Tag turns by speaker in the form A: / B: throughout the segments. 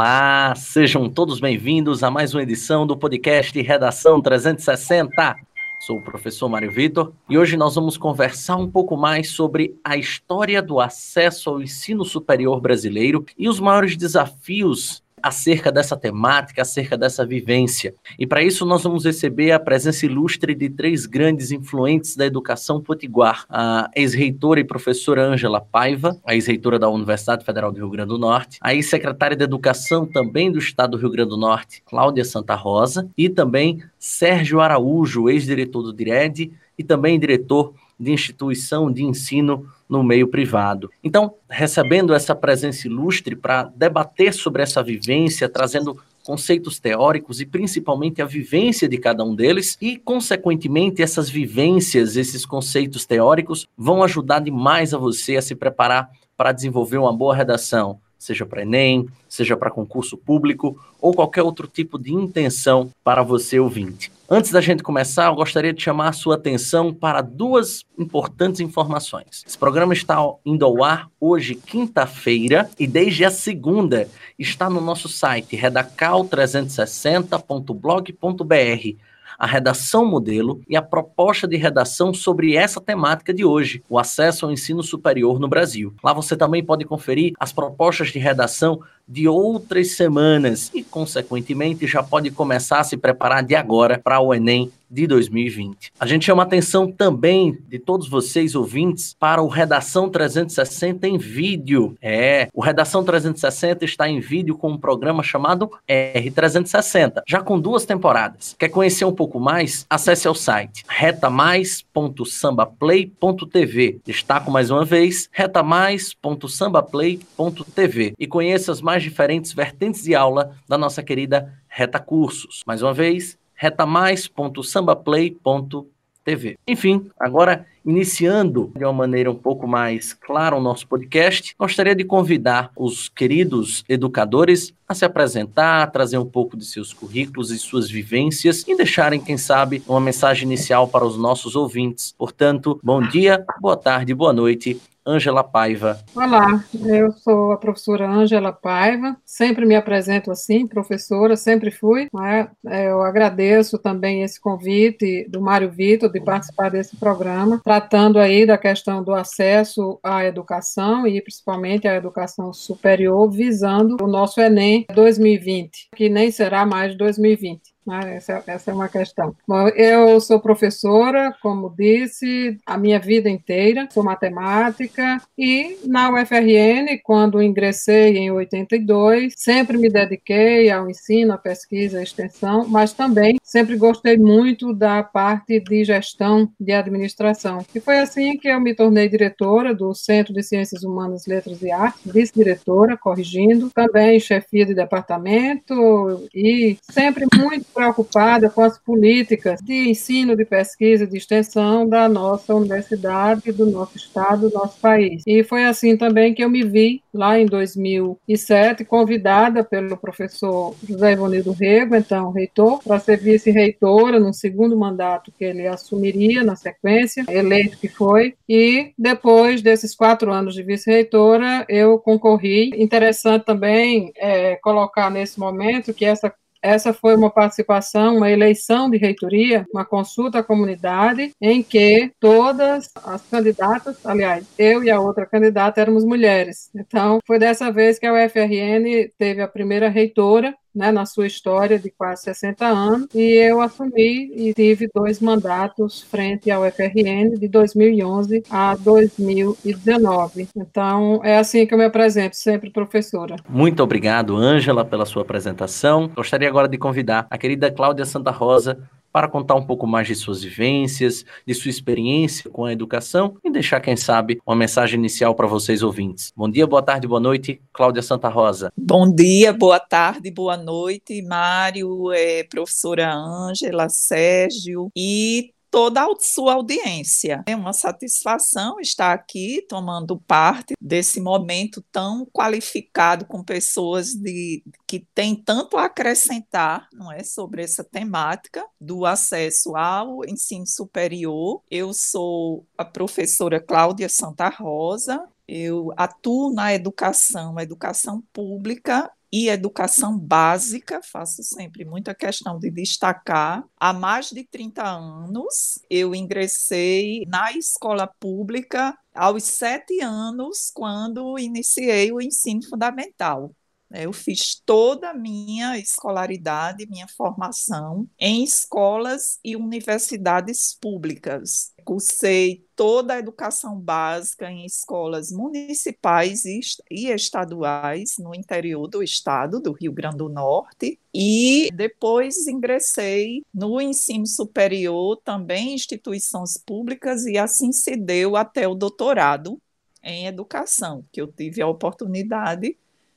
A: Olá, sejam todos bem-vindos a mais uma edição do podcast Redação 360. Sou o professor Mário Vitor e hoje nós vamos conversar um pouco mais sobre a história do acesso ao ensino superior brasileiro e os maiores desafios acerca dessa temática, acerca dessa vivência. E para isso nós vamos receber a presença ilustre de três grandes influentes da educação potiguar: a ex-reitora e professora Ângela Paiva, a ex-reitora da Universidade Federal do Rio Grande do Norte, a ex-secretária de Educação também do Estado do Rio Grande do Norte, Cláudia Santa Rosa, e também Sérgio Araújo, ex-diretor do DIRED e também diretor de instituição de ensino no meio privado. Então, recebendo essa presença ilustre para debater sobre essa vivência, trazendo conceitos teóricos e principalmente a vivência de cada um deles, e, consequentemente, essas vivências, esses conceitos teóricos vão ajudar demais a você a se preparar para desenvolver uma boa redação, seja para Enem, seja para concurso público ou qualquer outro tipo de intenção para você ouvinte. Antes da gente começar, eu gostaria de chamar a sua atenção para duas importantes informações. Esse programa está indo ao ar hoje, quinta-feira, e desde a segunda está no nosso site redacal360.blog.br a redação modelo e a proposta de redação sobre essa temática de hoje, o acesso ao ensino superior no Brasil. Lá você também pode conferir as propostas de redação de outras semanas e, consequentemente, já pode começar a se preparar de agora para o Enem de 2020. A gente chama atenção também de todos vocês ouvintes para o Redação 360 em vídeo. É, o Redação 360 está em vídeo com um programa chamado R360, já com duas temporadas. Quer conhecer um pouco mais? Acesse ao site retamais.sambaplay.tv. Destaco mais uma vez, retamais.sambaplay.tv e conheça as mais diferentes vertentes de aula da nossa querida Reta Cursos. Mais uma vez, retamais.sambaplay.tv. Enfim, agora iniciando de uma maneira um pouco mais clara o nosso podcast, gostaria de convidar os queridos educadores a se apresentar, trazer um pouco de seus currículos e suas vivências e deixarem, quem sabe, uma mensagem inicial para os nossos ouvintes. Portanto, bom dia, boa tarde, boa noite Ângela Paiva.
B: Olá, eu sou a professora Ângela Paiva, sempre me apresento assim, professora, sempre fui. Né? Eu agradeço também esse convite do Mário Vitor de participar desse programa, tratando aí da questão do acesso à educação e principalmente à educação superior, visando o nosso Enem 2020, que nem será mais 2020. Né? Essa, essa, é uma questão. Bom, eu sou professora, como disse, a minha vida inteira, sou matemática, e na UFRN, quando ingressei em 82, sempre me dediquei ao ensino, à pesquisa, à extensão, mas também sempre gostei muito da parte de gestão de administração. E foi assim que eu me tornei diretora do Centro de Ciências Humanas, Letras e Artes, vice-diretora, corrigindo, também chefia de departamento e sempre muito preocupada com as políticas de ensino, de pesquisa, de extensão da nossa universidade, do nosso estado, do nosso país. E foi assim também que eu me vi lá em 2007 convidada pelo professor José Ivonildo Rego, então reitor, para ser vice-reitora no segundo mandato que ele assumiria na sequência, eleito que foi, e depois desses quatro anos de vice-reitora eu concorri. Interessante também é, colocar nesse momento que essa essa foi uma participação, uma eleição de reitoria, uma consulta à comunidade, em que todas as candidatas, aliás, eu e a outra candidata éramos mulheres. Então, foi dessa vez que a UFRN teve a primeira reitora né, na sua história de quase 60 anos, e eu assumi e tive dois mandatos frente ao FRN de 2011 a 2019. Então, é assim que eu me apresento, sempre professora.
A: Muito obrigado, Ângela, pela sua apresentação. Gostaria agora de convidar a querida Cláudia Santa Rosa para contar um pouco mais de suas vivências, de sua experiência com a educação e deixar, quem sabe, uma mensagem inicial para vocês ouvintes. Bom dia, boa tarde, boa noite, Cláudia Santa Rosa.
C: Bom dia, boa tarde, boa noite, Mário, é, professora Ângela, Sérgio e toda a sua audiência. É uma satisfação estar aqui tomando parte desse momento tão qualificado com pessoas de, que têm tanto a acrescentar, não é, sobre essa temática do acesso ao ensino superior. Eu sou a professora Cláudia Santa Rosa, eu atuo na educação, educação pública e educação básica, faço sempre muita questão de destacar. Há mais de 30 anos, eu ingressei na escola pública aos sete anos, quando iniciei o ensino fundamental. Né, eu fiz toda a minha escolaridade, minha formação em escolas e universidades públicas. Cursei toda a educação básica em escolas municipais e estaduais no interior do estado do Rio Grande do Norte e depois ingressei no ensino superior, também em instituições públicas e assim se deu até o doutorado em educação, que eu tive a oportunidade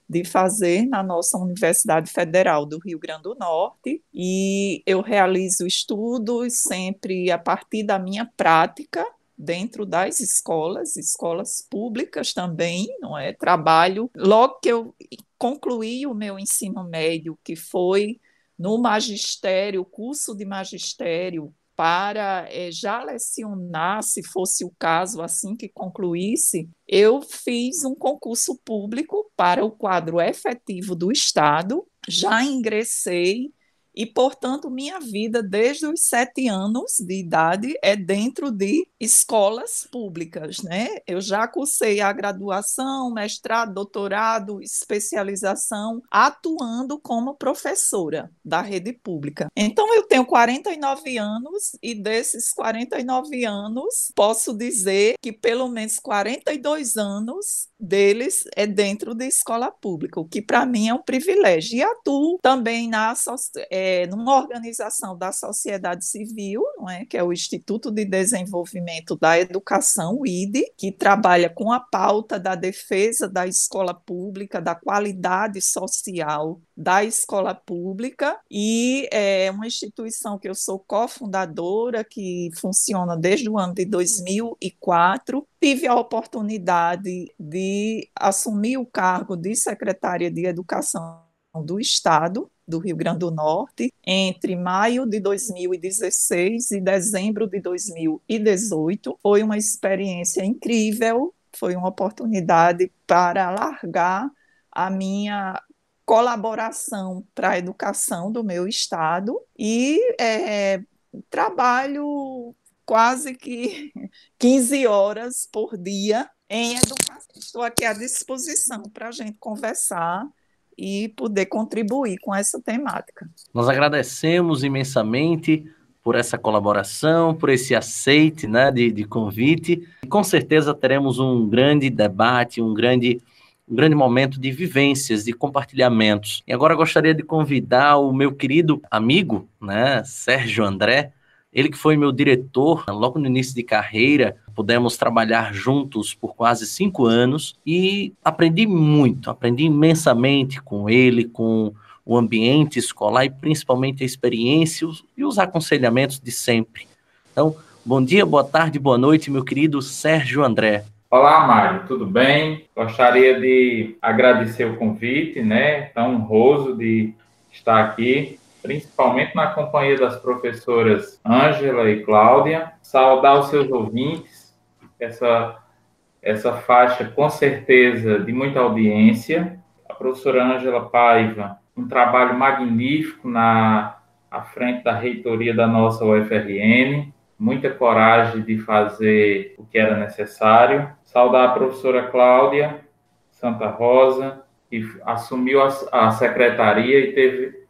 C: de fazer na nossa Universidade Federal do Rio Grande do Norte e eu realizo estudos sempre a partir da minha prática dentro das escolas, escolas públicas também, não é? Trabalho logo que eu concluí o meu ensino médio, que foi no magistério, curso de magistério para é, já lecionar, se fosse o caso, assim que concluísse, eu fiz um concurso público para o quadro efetivo do Estado, já ingressei e, portanto, minha vida desde os sete anos de idade é dentro de escolas públicas, né? Eu já cursei a graduação, mestrado, doutorado, especialização, atuando como professora da rede pública. Então, eu tenho 49 anos e desses 49 anos, posso dizer que pelo menos 42 anos deles é dentro de escola pública, o que para mim é um privilégio. E atuo também na é, numa organização da sociedade civil, não é, que é o Instituto de Desenvolvimento da Educação, o IDE, que trabalha com a pauta da defesa da escola pública, da qualidade social da escola pública e é uma instituição que eu sou cofundadora, que funciona desde o ano de 2004. Tive a oportunidade de assumir o cargo de secretária de Educação do Estado do Rio Grande do Norte entre maio de 2016 e dezembro de 2018. Foi uma experiência incrível, foi uma oportunidade para alargar a minha colaboração para a educação do meu estado e é, trabalho quase que 15 horas por dia em educação. Estou aqui à disposição para a gente conversar e poder contribuir com essa temática.
A: Nós agradecemos imensamente por essa colaboração, por esse aceite né, de, de convite. Com certeza teremos um grande debate, um grande, um grande momento de vivências, de compartilhamentos. E agora gostaria de convidar o meu querido amigo, né, Sérgio André, ele que foi meu diretor logo no início de carreira, pudemos trabalhar juntos por quase cinco anos e aprendi muito, aprendi imensamente com ele, com o ambiente escolar e principalmente a experiência e os aconselhamentos de sempre. Então, bom dia, boa tarde, boa noite, meu querido Sérgio André.
D: Olá, Mário, tudo bem? Gostaria de agradecer o convite, né? Tão honroso de estar aqui principalmente na companhia das professoras Ângela e Cláudia, saudar os seus ouvintes, essa, essa faixa com certeza de muita audiência. A professora Ângela Paiva, um trabalho magnífico na à frente da reitoria da nossa UFRN, muita coragem de fazer o que era necessário. Saudar a professora Cláudia Santa Rosa, que assumiu a, a secretaria e teve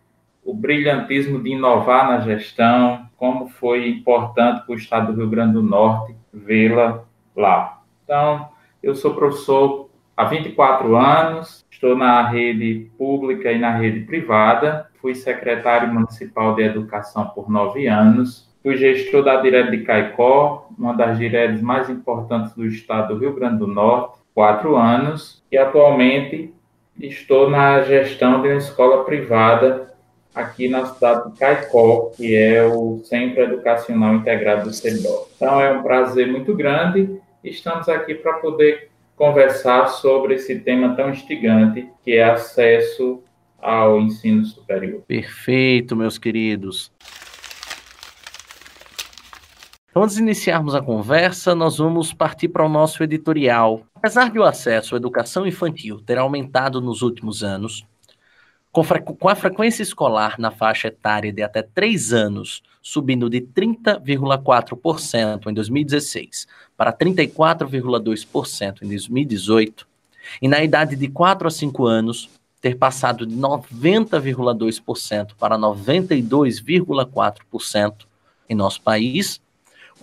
D: o brilhantismo de inovar na gestão, como foi importante para o estado do Rio Grande do Norte vê-la lá. Então, eu sou professor há 24 anos, estou na rede pública e na rede privada, fui secretário municipal de educação por nove anos, fui gestor da Direde de Caicó, uma das diredes mais importantes do estado do Rio Grande do Norte, quatro anos, e atualmente estou na gestão de uma escola privada aqui na cidade de Caicó, que é o Centro Educacional Integrado do CEDO. Então é um prazer muito grande. Estamos aqui para poder conversar sobre esse tema tão instigante, que é acesso ao ensino superior.
A: Perfeito, meus queridos. Então, antes de iniciarmos a conversa, nós vamos partir para o nosso editorial. Apesar de o acesso à educação infantil ter aumentado nos últimos anos, Com, com, a frequência escolar na faixa etária de até 3 anos, subindo de 30,4% em 2016 para 34,2% em 2018, e na idade de 4 a 5 anos, ter passado de 90,2% para 92,4% em nosso país,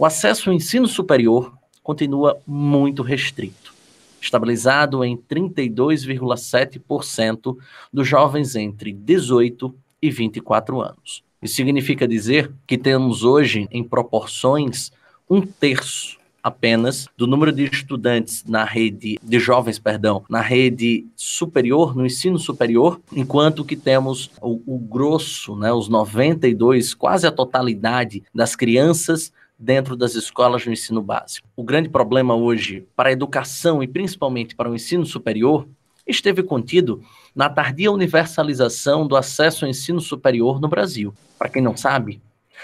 A: o acesso ao ensino superior continua muito restrito estabilizado em 32,7% dos jovens entre 18 e 24 anos. Isso significa dizer que temos hoje, em proporções, um terço apenas do número de estudantes na rede de jovens, perdão, na rede superior, no ensino superior, enquanto que temos o, o grosso, né, os 92, quase a totalidade das crianças dentro das escolas no ensino básico. O grande problema hoje para a educação e principalmente para o ensino superior esteve contido na tardia universalização do acesso ao ensino superior no Brasil. Para quem não sabe,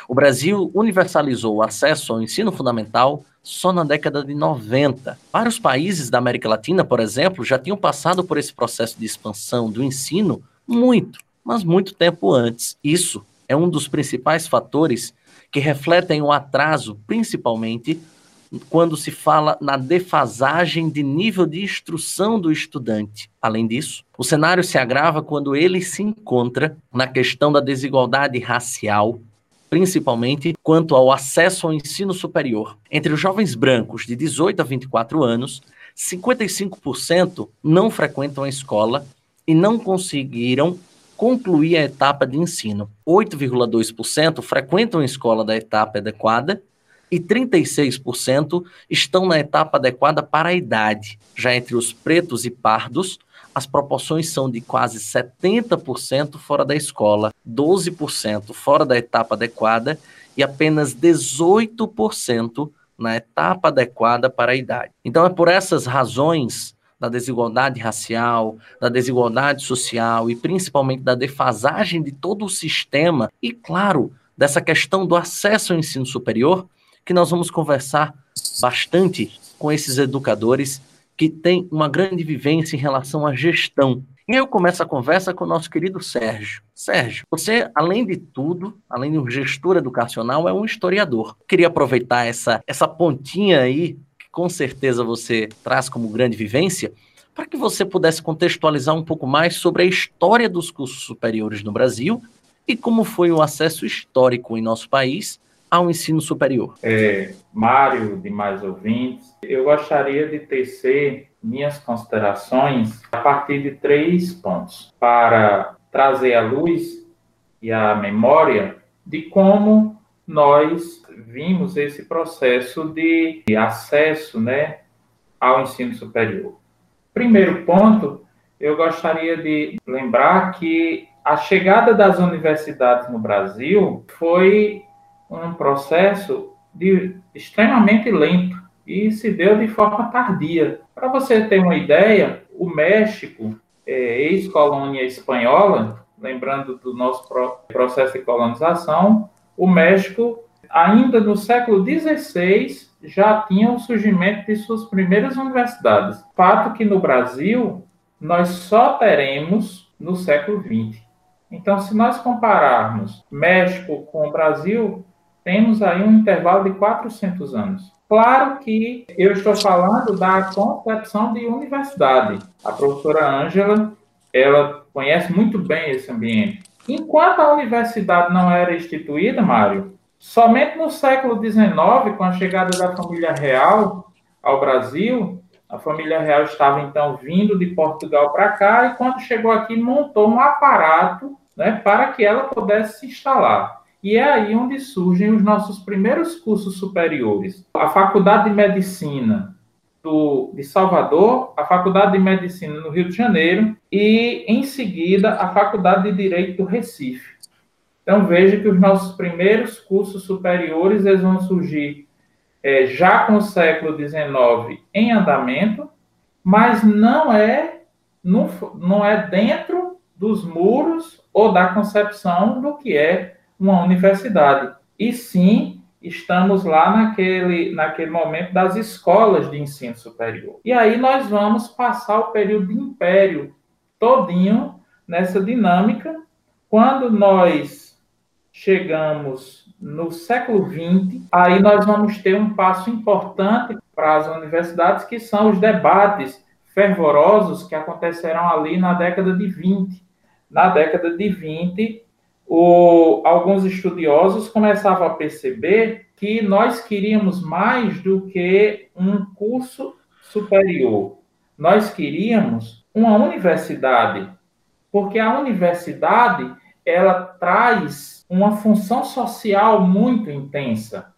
A: o Brasil universalizou o acesso ao ensino fundamental só na década de 90. Vários países da América Latina, por exemplo, já tinham passado por esse processo de expansão do ensino muito, mas muito tempo antes. Isso é um dos principais fatores que refletem o atraso, principalmente quando se fala na defasagem de nível de instrução do estudante. Além disso, o cenário se agrava quando ele se encontra na questão da desigualdade racial, principalmente quanto ao acesso ao ensino superior. Entre os jovens brancos de 18 a 24 anos, 55% não frequentam a escola e não conseguiram concluir a etapa de ensino. 8,2% frequentam a escola da etapa adequada e 36% estão na etapa adequada para a idade. Já entre os pretos e pardos, as proporções são de quase 70% fora da escola, 12% fora da etapa adequada e apenas 18% na etapa adequada para a idade. Então é por essas razões da desigualdade racial, da desigualdade social e principalmente da defasagem de todo o sistema e, claro, dessa questão do acesso ao ensino superior, que nós vamos conversar bastante com esses educadores que têm uma grande vivência em relação à gestão. E eu começo a conversa com o nosso querido Sérgio. Sérgio, você, além de tudo, além de um gestor educacional, é um historiador. Queria aproveitar essa, essa pontinha aí com certeza você traz como grande vivência, para que você pudesse contextualizar um pouco mais sobre a história dos cursos superiores no Brasil e como foi o acesso histórico em nosso país ao ensino superior.
D: É, Mário, demais ouvintes, eu gostaria de tecer minhas considerações a partir de três pontos, para trazer à luz e à memória de como nós vimos esse processo de acesso né, ao ensino superior. Primeiro ponto, eu gostaria de lembrar que a chegada das universidades no Brasil foi um processo de, extremamente lento e se deu de forma tardia. Para você ter uma ideia, o México, é, ex-colônia espanhola, lembrando do nosso processo de colonização, o México ainda no século XVI, já tinha o surgimento de suas primeiras universidades. Fato que no Brasil nós só teremos no século XX. Então, se nós compararmos México com o Brasil, temos aí um intervalo de 400 anos. Claro que eu estou falando da concepção de universidade. A professora Ângela, ela conhece muito bem esse ambiente. Enquanto a universidade não era instituída, Mário, Somente no século XIX, com a chegada da família real ao Brasil, a família real estava então vindo de Portugal para cá e quando chegou aqui montou um aparato né, para que ela pudesse se instalar. E é aí onde surgem os nossos primeiros cursos superiores. A Faculdade de Medicina do, de Salvador, a Faculdade de Medicina no Rio de Janeiro e, em seguida, a Faculdade de Direito do Recife. Então, veja que os nossos primeiros cursos superiores eles vão surgir é, já com o século XIX em andamento, mas não é, não, não é dentro dos muros ou da concepção do que é uma universidade. E sim, estamos lá naquele, naquele momento das escolas de ensino superior. E aí nós vamos passar o período de império todinho nessa dinâmica. Quando nós chegamos no século XX, aí nós vamos ter um passo importante para as universidades, que são os debates fervorosos que acontecerão ali na década de 20. Na década de 20, o, alguns estudiosos começavam a perceber que nós queríamos mais do que um curso superior. Nós queríamos uma universidade, porque a universidade ela traz uma função social muito intensa.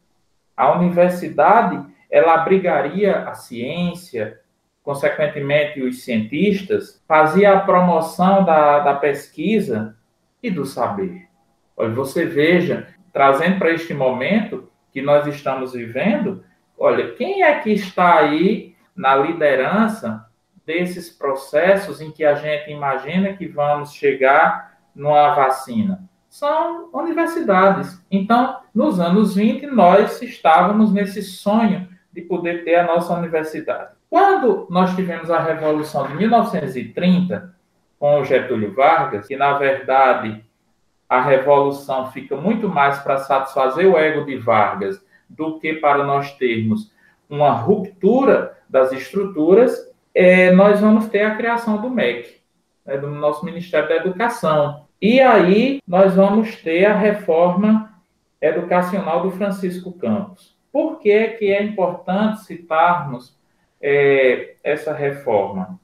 D: A universidade ela abrigaria a ciência, consequentemente os cientistas, fazia a promoção da, da pesquisa e do saber. Olha, você veja, trazendo para este momento que nós estamos vivendo, olha, quem é que está aí na liderança desses processos em que a gente imagina que vamos chegar numa vacina? São universidades. Então, nos anos 20, nós estávamos nesse sonho de poder ter a nossa universidade. Quando nós tivemos a Revolução de 1930, com o Getúlio Vargas, que na verdade a revolução fica muito mais para satisfazer o ego de Vargas do que para nós termos uma ruptura das estruturas, é, nós vamos ter a criação do MEC, né, do nosso Ministério da Educação. E aí nós vamos ter a reforma educacional do Francisco Campos. Por que, que é importante citarmos é, essa reforma?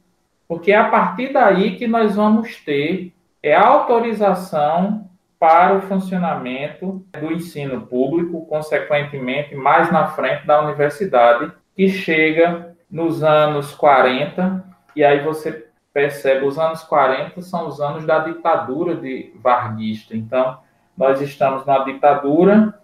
D: Porque é a partir daí que nós vamos ter é, autorização para o funcionamento do ensino público, consequentemente, mais na frente da universidade, que chega nos anos 40, e aí você percebe, os anos 40 são os anos da ditadura de Varguista. Então, nós estamos na ditadura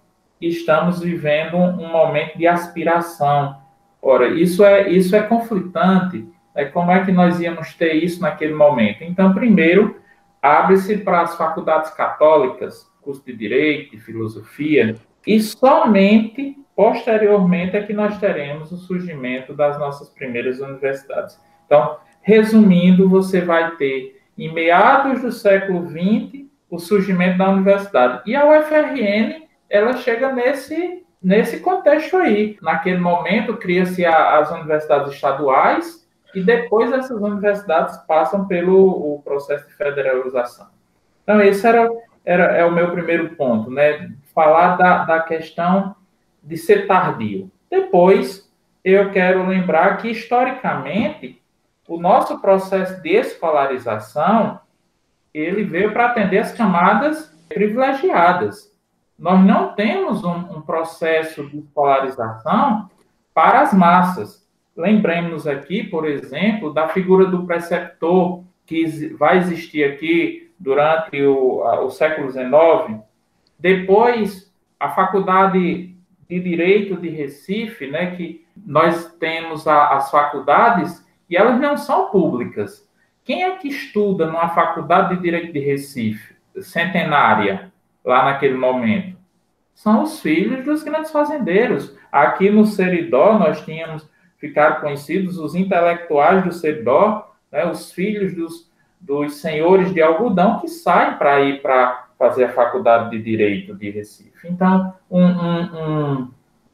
D: e estamos vivendo um momento de aspiração. Ora, isso é, isso é conflitante. É como é que nós íamos ter isso naquele momento? Então, primeiro, abre-se para as faculdades católicas, curso de Direito, de Filosofia, e somente posteriormente é que nós teremos o surgimento das nossas primeiras universidades. Então, resumindo, você vai ter, em meados do século XX, o surgimento da universidade. E a UFRN, ela chega nesse, nesse contexto aí. Naquele momento, cria-se as universidades estaduais, e depois essas universidades passam pelo processo de federalização. Então, esse era, era é o meu primeiro ponto, né? Falar da, da questão de ser tardio. Depois, eu quero lembrar que, historicamente, o nosso processo de escolarização, ele veio para atender as camadas privilegiadas. Nós não temos um, um processo de escolarização para as massas. Lembremos aqui, por exemplo, da figura do preceptor, que vai existir aqui durante o, o século XIX. Depois, a Faculdade de Direito de Recife, né, que nós temos a, as faculdades e elas não são públicas. Quem é que estuda numa Faculdade de Direito de Recife, centenária, lá naquele momento? São os filhos dos grandes fazendeiros. Aqui no Seridó, nós tínhamos ficaram conhecidos os intelectuais do Sedó, né, os filhos dos, dos senhores de algodão que saem para ir para fazer a faculdade de Direito de Recife. Então, um, um, um,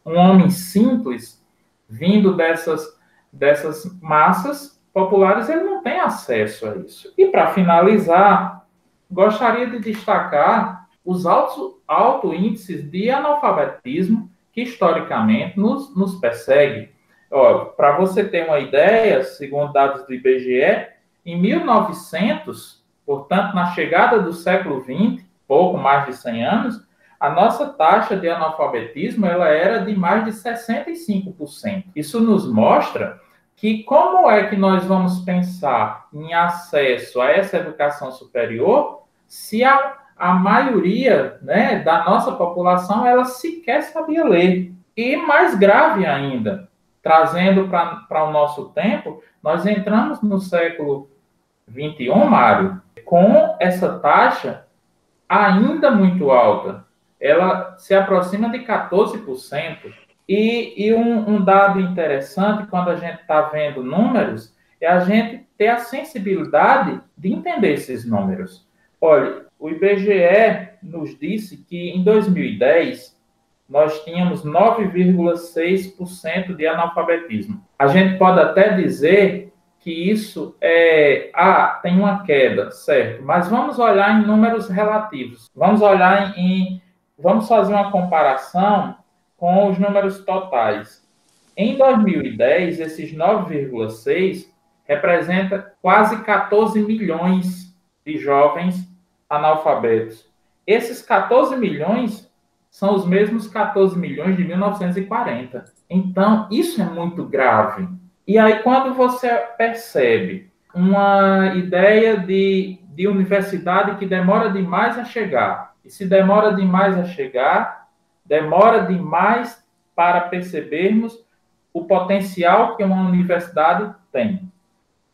D: um homem simples, vindo dessas, dessas massas populares, ele não tem acesso a isso. E, para finalizar, gostaria de destacar os altos alto índices de analfabetismo que, historicamente, nos, nos persegue. Para você ter uma ideia, segundo dados do IBGE, em 1900, portanto, na chegada do século XX, pouco mais de 100 anos, a nossa taxa de analfabetismo ela era de mais de 65%. Isso nos mostra que como é que nós vamos pensar em acesso a essa educação superior se a, a maioria né, da nossa população ela sequer sabia ler? E mais grave ainda, trazendo para o nosso tempo, nós entramos no século 21, Mário, com essa taxa ainda muito alta. Ela se aproxima de 14%. E, e um, um dado interessante, quando a gente está vendo números, é a gente ter a sensibilidade de entender esses números. Olha, o IBGE nos disse que em 2010 nós tínhamos 9,6% de analfabetismo. A gente pode até dizer que isso é ah, tem uma queda, certo? Mas vamos olhar em números relativos. Vamos olhar em vamos fazer uma comparação com os números totais. Em 2010, esses 9,6 representa quase 14 milhões de jovens analfabetos. Esses 14 milhões são os mesmos 14 milhões de 1940. Então, isso é muito grave. E aí, quando você percebe uma ideia de, de universidade que demora demais a chegar, e se demora demais a chegar, demora demais para percebermos o potencial que uma universidade tem.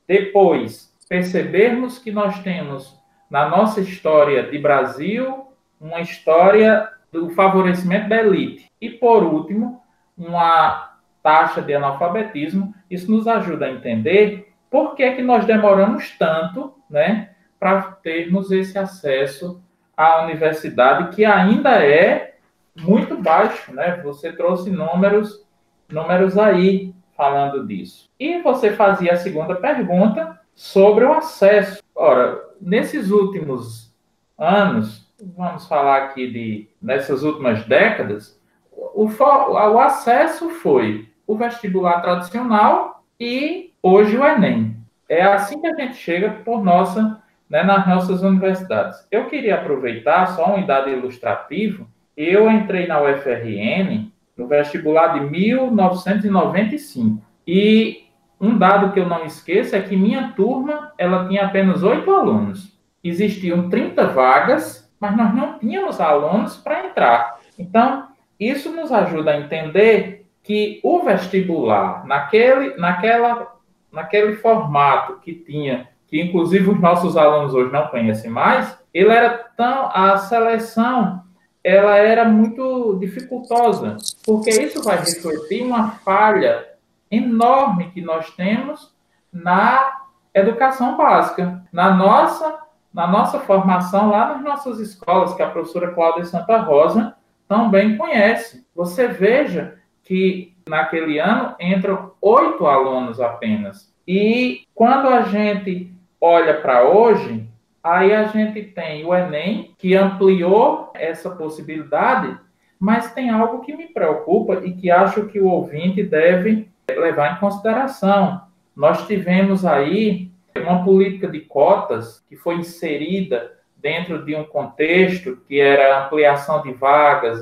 D: Depois, percebermos que nós temos na nossa história de Brasil uma história do favorecimento da elite. E, por último, uma taxa de analfabetismo, isso nos ajuda a entender por que, que nós demoramos tanto né, para termos esse acesso à universidade, que ainda é muito baixo. Né? Você trouxe números, números aí falando disso. E você fazia a segunda pergunta sobre o acesso. Ora, nesses últimos anos, vamos falar aqui de nessas últimas décadas, o, o acesso foi o vestibular tradicional e hoje o Enem. É assim que a gente chega por nossa, né, nas nossas universidades. Eu queria aproveitar só um dado ilustrativo. Eu entrei na UFRN no vestibular de 1995 e um dado que eu não esqueço é que minha turma ela tinha apenas oito alunos. Existiam 30 vagas, mas nós não tínhamos alunos para entrar. Então, isso nos ajuda a entender que o vestibular, naquele, naquela, naquele formato que tinha, que inclusive os nossos alunos hoje não conhecem mais, ele era tão. A seleção ela era muito dificultosa, porque isso vai refletir uma falha enorme que nós temos na educação básica, na nossa, na nossa formação lá nas nossas escolas, que a professora Cláudia Santa Rosa também conhece. Você veja que naquele ano entram oito alunos apenas. E quando a gente olha para hoje, aí a gente tem o Enem, que ampliou essa possibilidade, mas tem algo que me preocupa e que acho que o ouvinte deve levar em consideração. Nós tivemos aí uma política de cotas que foi inserida dentro de um contexto que era ampliação de vagas,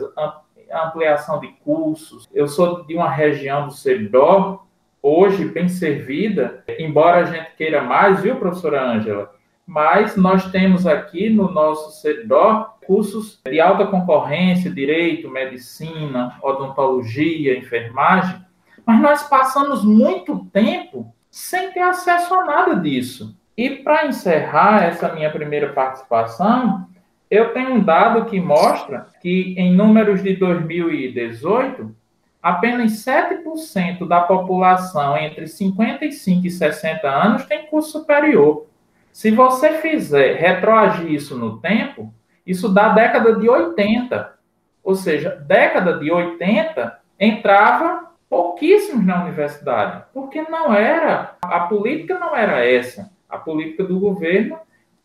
D: ampliação de cursos. Eu sou de uma região do Seridó, hoje bem servida, embora a gente queira mais, viu, professora Ângela? Mas nós temos aqui no nosso Seridó cursos de alta concorrência, direito, medicina, odontologia, enfermagem, mas nós passamos muito tempo sem ter acesso a nada disso. E para encerrar essa minha primeira participação, eu tenho um dado que mostra que, em números de 2018, apenas 7% da população entre 55 e 60 anos tem curso superior. Se você fizer retroagir isso no tempo, isso dá década de 80. Ou seja, década de 80 entrava pouquíssimos na universidade, porque não era, a política não era essa. A política do governo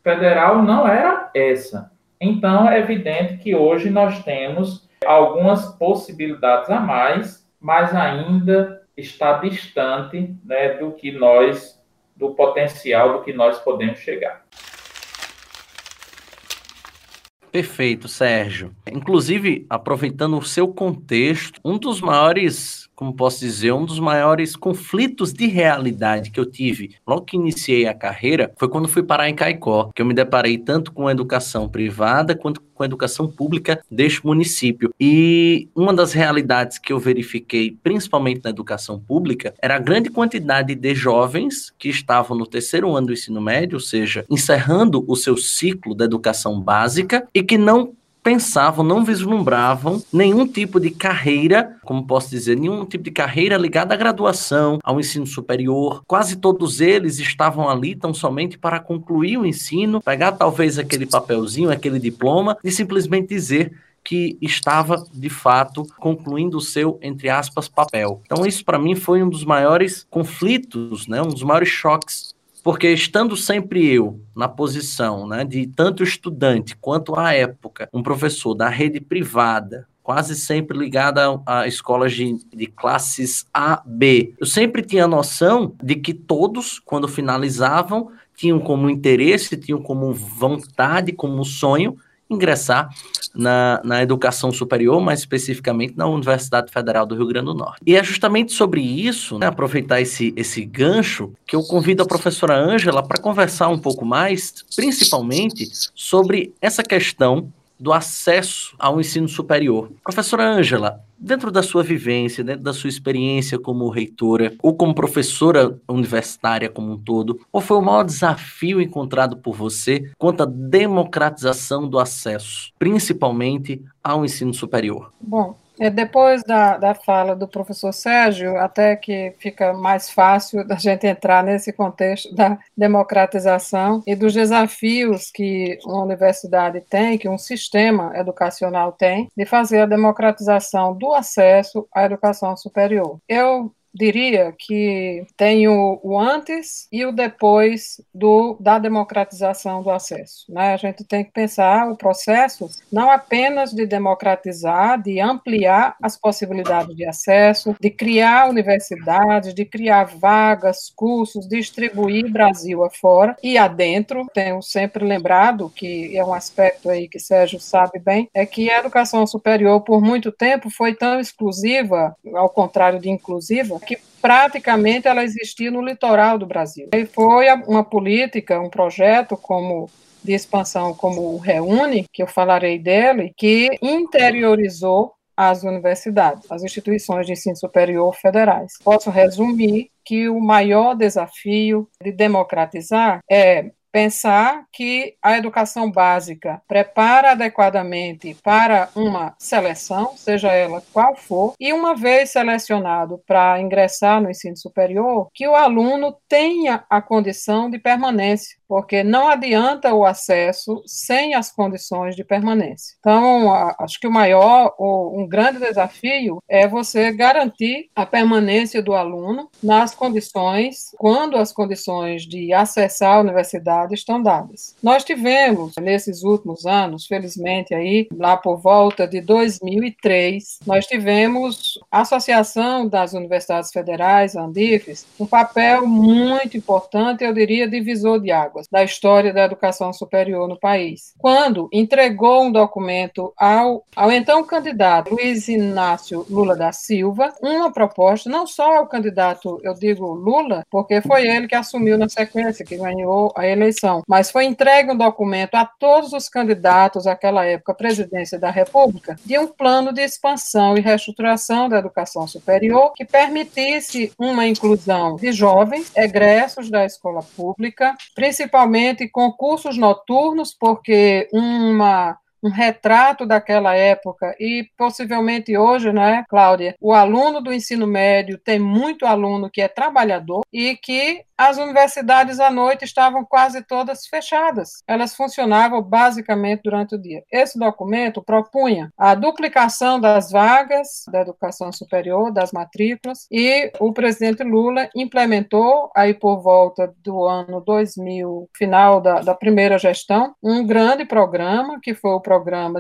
D: federal não era essa. Então, é evidente que hoje nós temos algumas possibilidades a mais, mas ainda está distante né, do que nós, do potencial do que nós podemos chegar.
A: Perfeito, Sérgio. Inclusive, aproveitando o seu contexto, um dos maiores como posso dizer, um dos maiores conflitos de realidade que eu tive logo que iniciei a carreira foi quando fui parar em Caicó, que eu me deparei tanto com a educação privada quanto com a educação pública deste município. E uma das realidades que eu verifiquei, principalmente na educação pública, era a grande quantidade de jovens que estavam no terceiro ano do ensino médio, ou seja, encerrando o seu ciclo da educação básica e que não pensavam, não vislumbravam nenhum tipo de carreira, como posso dizer, nenhum tipo de carreira ligada à graduação, ao ensino superior. Quase todos eles estavam ali tão somente para concluir o ensino, pegar talvez aquele papelzinho, aquele diploma e simplesmente dizer que estava de fato concluindo o seu entre aspas papel. Então isso para mim foi um dos maiores conflitos, né, um dos maiores choques porque estando sempre eu na posição né, de tanto estudante quanto à época, um professor da rede privada, quase sempre ligada a, escolas de, de classes A, B, eu sempre tinha noção de que todos, quando finalizavam, tinham como interesse, tinham como vontade, como sonho, ingressar na, na educação superior, mais especificamente na Universidade Federal do Rio Grande do Norte. E é justamente sobre isso, né, aproveitar esse, esse gancho, que eu convido a professora Ângela para conversar um pouco mais, principalmente sobre essa questão do acesso ao ensino superior. Professora Ângela, dentro da sua vivência, dentro da sua experiência como reitora ou como professora universitária como um todo, qual foi o maior desafio encontrado por você quanto à democratização do acesso, principalmente ao ensino superior?
B: Bom, depois da, da fala do professor Sérgio, até que fica mais fácil da gente entrar nesse contexto da democratização e dos desafios que uma universidade tem, que um sistema educacional tem, de fazer a democratização do acesso à educação superior. Eu diria que tem o, o, antes e o depois do, da democratização do acesso. Né? A gente tem que pensar o processo não apenas de democratizar, de ampliar as possibilidades de acesso, de criar universidades, de criar vagas, cursos, distribuir Brasil afora e adentro. Tenho sempre lembrado que é um aspecto aí que Sérgio sabe bem, é que a educação superior por muito tempo foi tão exclusiva, ao contrário de inclusiva, que praticamente ela existia no litoral do Brasil. E foi uma política, um projeto como de expansão como o Reúne, que eu falarei dele, que interiorizou as universidades, as instituições de ensino superior federais. Posso resumir que o maior desafio de democratizar é pensar que a educação básica prepara adequadamente para uma seleção, seja ela qual for, e uma vez selecionado para ingressar no ensino superior, que o aluno tenha a condição de permanência porque não adianta o acesso sem as condições de permanência. Então, acho que o maior, um grande desafio é você garantir a permanência do aluno nas condições, quando as condições de acessar a universidade estão dadas. Nós tivemos, nesses últimos anos, felizmente aí, lá por volta de 2003, nós tivemos a Associação das Universidades Federais, a Andifes, um papel muito importante, eu diria, divisor de água da história da educação superior no país, quando entregou um documento ao, ao então candidato Luiz Inácio Lula da Silva, uma proposta, não só ao candidato, eu digo Lula, porque foi ele que assumiu na sequência, que ganhou a eleição, mas foi entregue um documento a todos os candidatos àquela época à presidência da República de um plano de expansão e reestruturação da educação superior que permitisse uma inclusão de jovens egressos da escola pública, principalmente principalmente concursos noturnos, porque uma um retrato daquela época e possivelmente hoje, né, Cláudia, o aluno do ensino médio tem muito aluno que é trabalhador e que as universidades à noite estavam quase todas fechadas. Elas funcionavam basicamente durante o dia. Esse documento propunha a duplicação das vagas da educação superior, das matrículas, e o presidente Lula implementou, aí por volta do ano 2000, final da, da primeira gestão, um grande programa, que foi o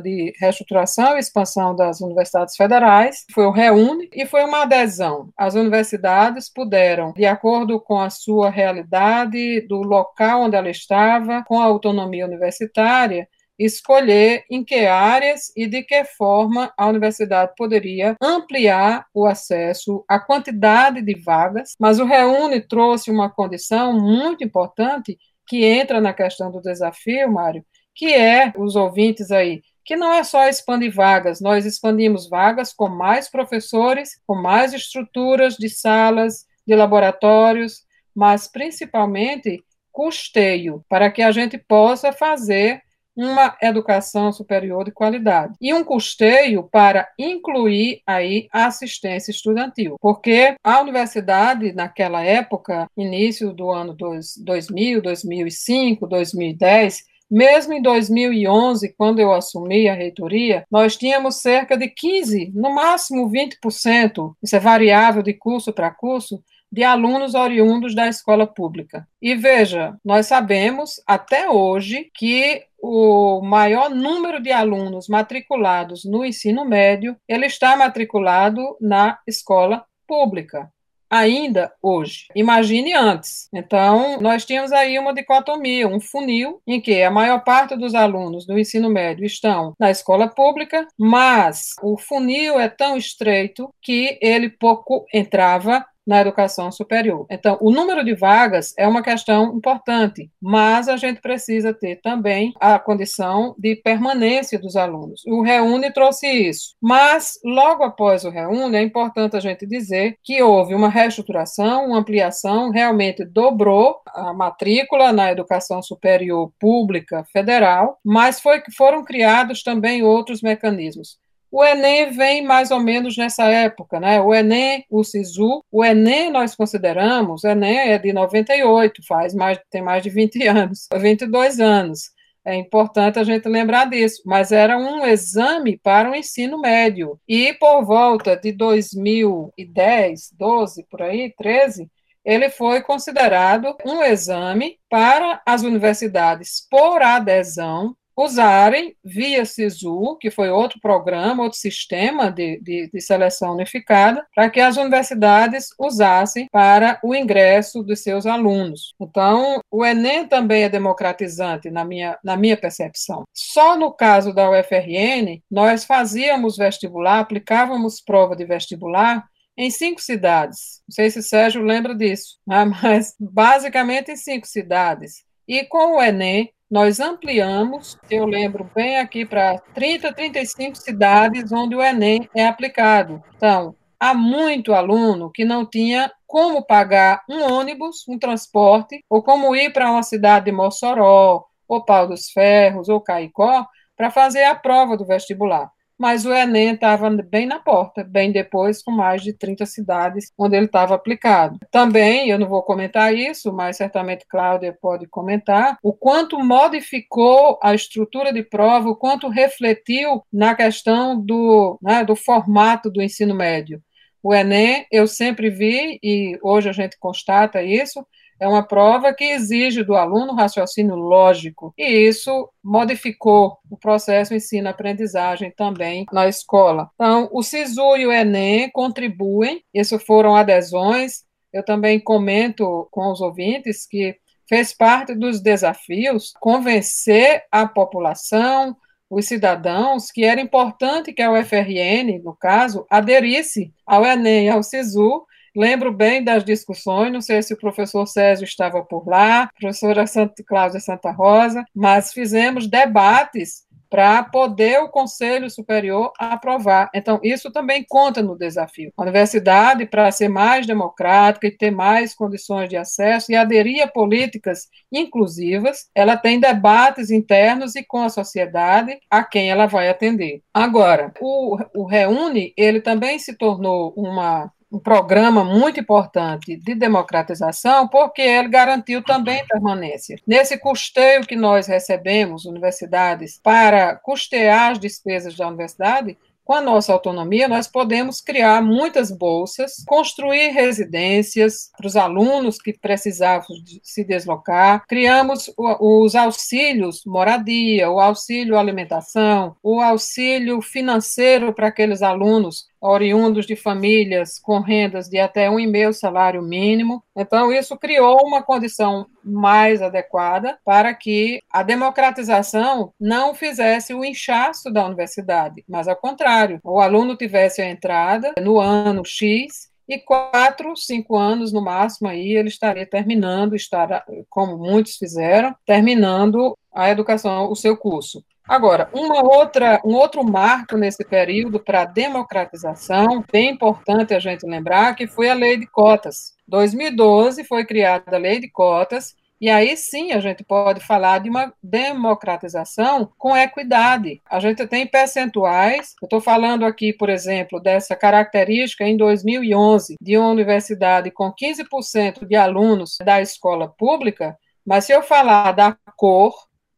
B: de reestruturação e expansão das universidades federais, foi o REUNE, e foi uma adesão. As universidades puderam, de acordo com a sua sua realidade, do local onde ela estava, com a autonomia universitária, escolher em que áreas e de que forma a universidade poderia ampliar o acesso à quantidade de vagas, mas o Reúne trouxe uma condição muito importante que entra na questão do desafio, Mário, que é os ouvintes aí, que não é só expandir vagas, nós expandimos vagas com mais professores, com mais estruturas de salas, de laboratórios, mas principalmente custeio, para que a gente possa fazer uma educação superior de qualidade. E um custeio para incluir aí a assistência estudantil, porque a universidade naquela época, início do ano 2000, 2005, 2010, mesmo em 2011, quando eu assumi a reitoria, nós tínhamos cerca de 15, no máximo 20%, isso é variável de curso para curso, de alunos oriundos da escola pública. E veja, nós sabemos até hoje que o maior número de alunos matriculados no ensino médio, ele está matriculado na escola pública ainda hoje. Imagine antes. Então, nós tínhamos aí uma dicotomia, um funil, em que a maior parte dos alunos do ensino médio estão na escola pública, mas o funil é tão estreito que ele pouco entrava na educação superior. Então, o número de vagas é uma questão importante, mas a gente precisa ter também a condição de permanência dos alunos. O Reúne trouxe isso. Mas, logo após o Reúne, é importante a gente dizer que houve uma reestruturação, uma ampliação, realmente dobrou a matrícula na educação superior pública federal, mas foi, foram criados também outros mecanismos. O Enem vem mais ou menos nessa época, né? O Enem, o SISU, o Enem nós consideramos, o Enem é de 98, faz mais, tem mais de 20 anos, 22 anos. É importante a gente lembrar disso, mas era um exame para o ensino médio. E por volta de 2010, 12, por aí, 13, ele foi considerado um exame para as universidades por adesão usarem via SISU, que foi outro programa, outro sistema de, de, de, seleção unificada, para que as universidades usassem para o ingresso dos seus alunos. Então, o Enem também é democratizante, na minha, na minha percepção. Só no caso da UFRN, nós fazíamos vestibular, aplicávamos prova de vestibular em cinco cidades. Não sei se Sérgio lembra disso, né? mas basicamente em cinco cidades. E com o Enem, nós ampliamos, eu lembro bem aqui, para 30, 35 cidades onde o Enem é aplicado. Então, há muito aluno que não tinha como pagar um ônibus, um transporte, ou como ir para uma cidade de Mossoró, ou Pau dos Ferros, ou Caicó, para fazer a prova do vestibular mas o Enem estava bem na porta, bem depois, com mais de 30 cidades onde ele estava aplicado. Também, eu não vou comentar isso, mas certamente Cláudia pode comentar, o quanto modificou a estrutura de prova, o quanto refletiu na questão do, né, do formato do ensino médio. O Enem, eu sempre vi, e hoje a gente constata isso, é uma prova que exige do aluno raciocínio lógico, e isso modificou o processo ensino-aprendizagem também na escola. Então, o SISU e o Enem contribuem, isso foram adesões. Eu também comento com os ouvintes que fez parte dos desafios convencer a população, os cidadãos, que era importante que a UFRN, no caso, aderisse ao Enem ao SISU, Lembro bem das discussões, não sei se o professor Sérgio estava por lá, professora Santa, Cláudia Santa Rosa, mas fizemos debates para poder o Conselho Superior aprovar. Então, isso também conta no desafio. A universidade, para ser mais democrática e ter mais condições de acesso e aderir a políticas inclusivas, ela tem debates internos e com a sociedade a quem ela vai atender. Agora, o, o Reúne, ele também se tornou uma um programa muito importante de democratização, porque ele garantiu também permanência. Nesse custeio que nós recebemos, universidades, para custear as despesas da universidade, com a nossa autonomia, nós podemos criar muitas bolsas, construir residências para os alunos que precisavam de se deslocar. Criamos os auxílios moradia, o auxílio alimentação, o auxílio financeiro para aqueles alunos oriundos de famílias com rendas de até um e meio salário mínimo. Então, isso criou uma condição mais adequada para que a democratização não fizesse o inchaço da universidade, mas ao contrário, o aluno tivesse a entrada no ano X e quatro, cinco anos no máximo aí ele estaria terminando, estará, como muitos fizeram, terminando a educação, o seu curso. Agora, uma outra, um outro marco nesse período para a democratização, bem importante a gente lembrar, que foi a lei de cotas. 2012 foi criada a lei de cotas, E aí sim a gente pode falar de uma democratização com equidade. A gente tem percentuais, eu estou falando aqui, por exemplo, dessa característica em 2011, de uma universidade com 15% de alunos da escola pública, mas se eu falar da cor,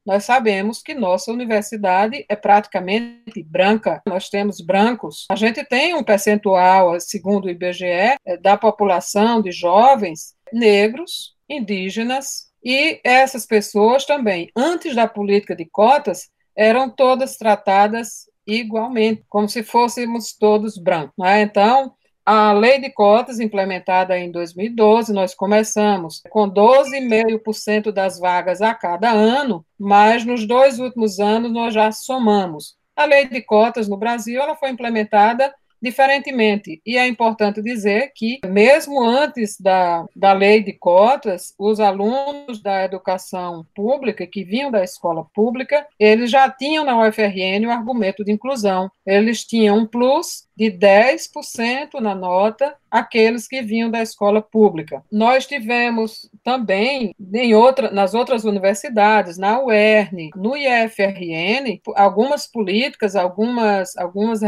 B: nós sabemos que nossa universidade é praticamente branca, nós temos brancos. A gente tem um percentual, segundo o IBGE, é, da população de jovens negros, indígenas, e essas pessoas também, antes da política de cotas, eram todas tratadas igualmente, como se fôssemos todos brancos. Né? Então, a lei de cotas, implementada em 2012, nós começamos com 12,5% das vagas a cada ano, mas nos dois últimos anos nós já somamos. A lei de cotas no Brasil ela foi implementada diferentemente. E é importante dizer que, mesmo antes da, da lei de cotas, os alunos da educação pública, que vinham da escola pública, eles já tinham na UFRN o argumento de inclusão. Eles tinham um plus de 10% na nota aqueles que vinham da escola pública. Nós tivemos também em outra, nas outras universidades, na UERN, no IFRN, algumas políticas, algumas, algumas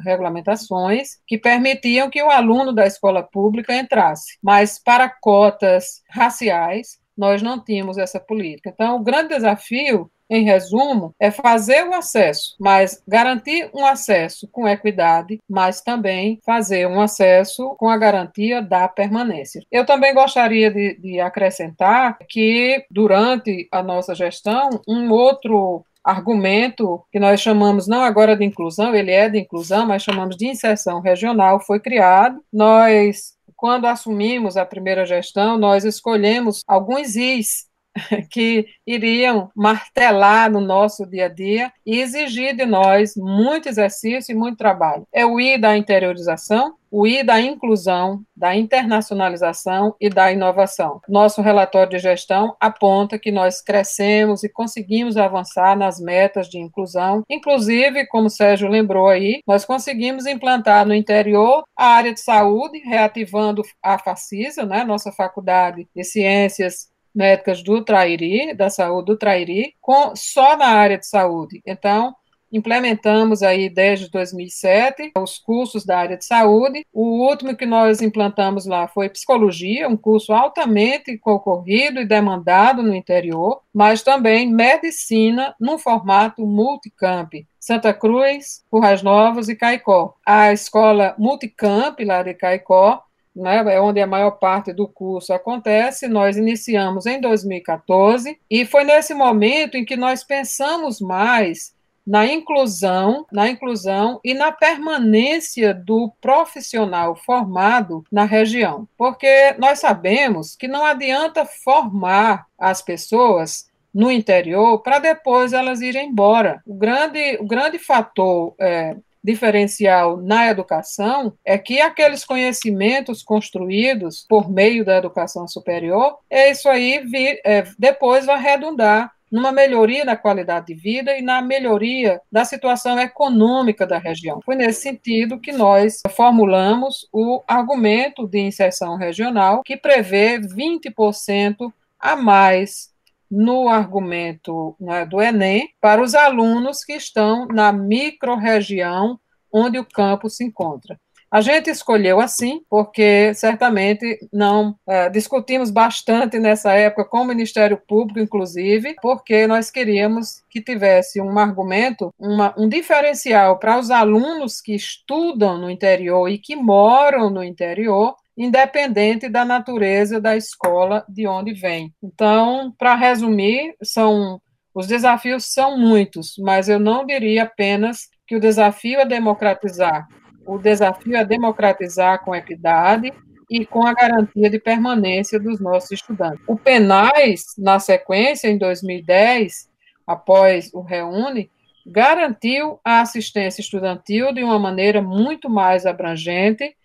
B: regulamentações que permitiam que o aluno da escola pública entrasse, mas para cotas raciais, nós não tínhamos essa política. Então, o grande desafio em resumo, é fazer o acesso, mas garantir um acesso com equidade, mas também fazer um acesso com a garantia da permanência. Eu também gostaria de, de acrescentar que, durante a nossa gestão, um outro argumento que nós chamamos não agora de inclusão, ele é de inclusão, mas chamamos de inserção regional, foi criado. Nós, quando assumimos a primeira gestão, nós escolhemos alguns Is que iriam martelar no nosso dia a dia e exigir de nós muito exercício e muito trabalho. É o I da interiorização, o I da inclusão, da internacionalização e da inovação. Nosso relatório de gestão aponta que nós crescemos e conseguimos avançar nas metas de inclusão. Inclusive, como o Sérgio lembrou aí, nós conseguimos implantar no interior a área de saúde, reativando a FACISA, né, nossa Faculdade de Ciências médicas do Trairi, da saúde do Trairi, com, só na área de saúde. Então, implementamos aí desde 2007 os cursos da área de saúde. O último que nós implantamos lá foi psicologia, um curso altamente concorrido e demandado no interior, mas também medicina no formato multicamp. Santa Cruz, Currais Novos e Caicó. A escola Multicamp, lá de Caicó, né, é onde a maior parte do curso acontece. Nós iniciamos em 2014 e foi nesse momento em que nós pensamos mais na inclusão, na inclusão e na permanência do profissional formado na região. Porque nós sabemos que não adianta formar as pessoas no interior para depois elas irem embora. O grande, o grande fator é, diferencial na educação é que aqueles conhecimentos construídos por meio da educação superior, é isso aí vi, é, depois vai redundar numa melhoria na qualidade de vida e na melhoria da situação econômica da região. Foi nesse sentido que nós formulamos o argumento de inserção regional, que prevê 20% a mais no argumento né, do Enem para os alunos que estão na microrregião onde o campo se encontra. A gente escolheu assim, porque certamente não é, discutimos bastante nessa época com o Ministério Público, inclusive, porque nós queríamos que tivesse um argumento, uma, um diferencial para os alunos que estudam no interior e que moram no interior, independente da natureza da escola de onde vem. Então, para resumir, são os desafios são muitos, mas eu não diria apenas que o desafio é democratizar. O desafio é democratizar com equidade e com a garantia de permanência dos nossos estudantes. O Penais, na sequência, em 2010, após o Reúne, garantiu a assistência estudantil de uma maneira muito mais abrangente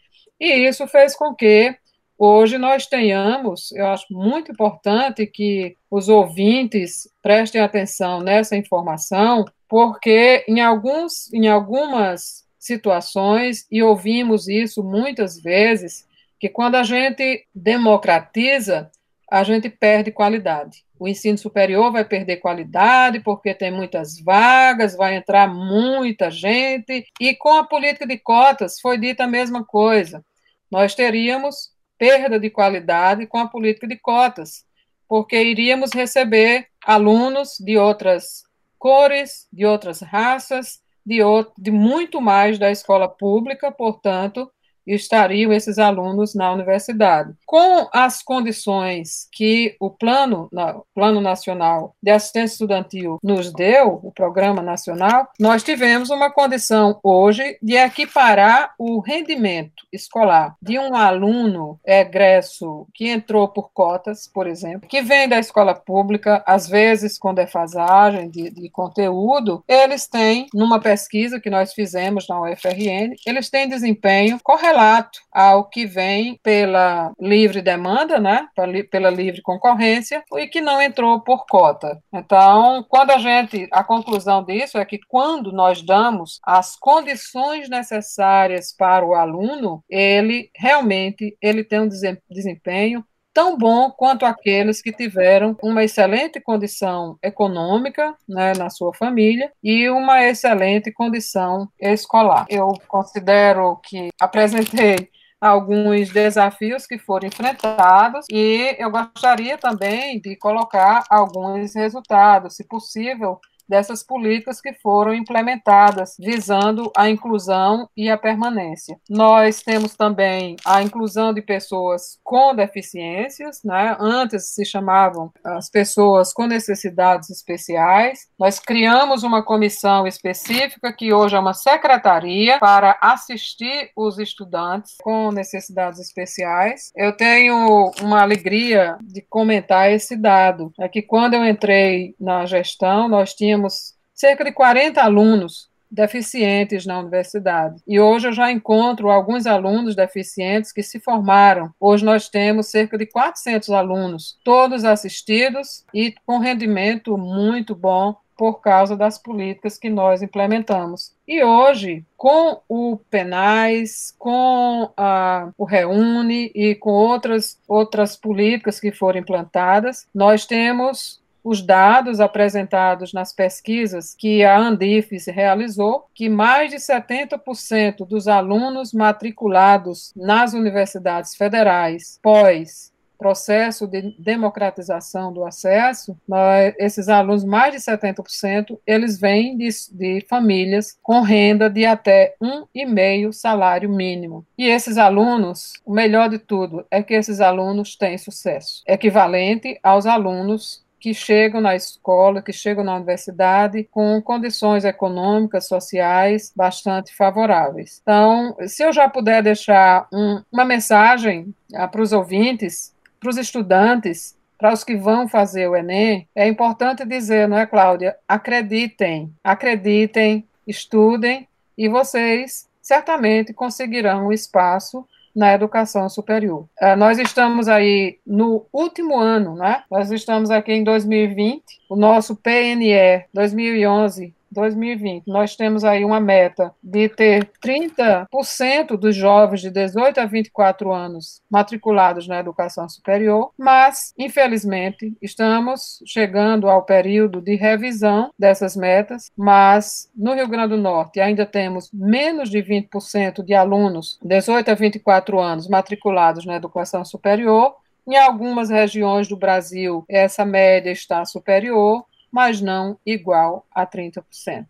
B: e isso fez com que hoje nós tenhamos, eu acho muito importante que os ouvintes prestem atenção nessa informação, porque em, alguns, em algumas situações, e ouvimos isso muitas vezes, que quando a gente democratiza, a gente perde qualidade. O ensino superior vai perder qualidade porque tem muitas vagas, vai entrar muita gente, e com a política de cotas foi dita a mesma coisa. Nós teríamos perda de qualidade com a política de cotas, porque iríamos receber alunos de outras cores, de outras raças, de, outro, de muito mais da escola pública, portanto, estariam esses alunos na universidade. Com as condições que o plano, o plano Nacional de Assistência Estudantil nos deu, o Programa Nacional, nós tivemos uma condição hoje de equiparar o rendimento escolar de um aluno egresso que entrou por cotas, por exemplo, que vem da escola pública, às vezes com defasagem de, de conteúdo, eles têm, numa pesquisa que nós fizemos na UFRN, eles têm desempenho correlato correlato ao que vem pela livre demanda, né, pela livre concorrência, e que não entrou por cota. Então, quando a gente, a conclusão disso é que quando nós damos as condições necessárias para o aluno, ele realmente ele tem um desempenho tão bom quanto aqueles que tiveram uma excelente condição econômica né, na sua família e uma excelente condição escolar. Eu considero que apresentei alguns desafios que foram enfrentados e eu gostaria também de colocar alguns resultados, se possível, dessas políticas que foram implementadas, visando a inclusão e a permanência. Nós temos também a inclusão de pessoas com deficiências, né? antes se chamavam as pessoas com necessidades especiais. Nós criamos uma comissão específica, que hoje é uma secretaria, para assistir os estudantes com necessidades especiais. Eu tenho uma alegria de comentar esse dado, é que quando eu entrei na gestão, nós tínhamos tínhamos cerca de 40 alunos deficientes na universidade. E hoje eu já encontro alguns alunos deficientes que se formaram. Hoje nós temos cerca de 400 alunos, todos assistidos e com rendimento muito bom por causa das políticas que nós implementamos. E hoje, com o Penais, com a, o Reúne e com outras, outras políticas que foram implantadas, nós temos os dados apresentados nas pesquisas que a Andifes realizou, que mais de 70% dos alunos matriculados nas universidades federais pós processo de democratização do acesso, nós, esses alunos, mais de 70%, eles vêm de, de famílias com renda de até um e meio salário mínimo. E esses alunos, o melhor de tudo é que esses alunos têm sucesso, equivalente aos alunos que chegam na escola, que chegam na universidade com condições econômicas, sociais bastante favoráveis. Então, se eu já puder deixar um, uma mensagem ah, para os ouvintes, para os estudantes, para os que vão fazer o Enem, é importante dizer, não é, Cláudia? Acreditem, acreditem, estudem e vocês certamente conseguirão um espaço na educação superior. Uh, nós estamos aí no último ano, né? Nós estamos aqui em 2020, o nosso PNE 2011 2020, nós temos aí uma meta de ter 30% dos jovens de 18 a 24 anos matriculados na educação superior, mas, infelizmente, estamos chegando ao período de revisão dessas metas, mas no Rio Grande do Norte ainda temos menos de 20% de alunos 18 a 24 anos matriculados na educação superior. Em algumas regiões do Brasil, essa média está superior, mas não igual a 30%.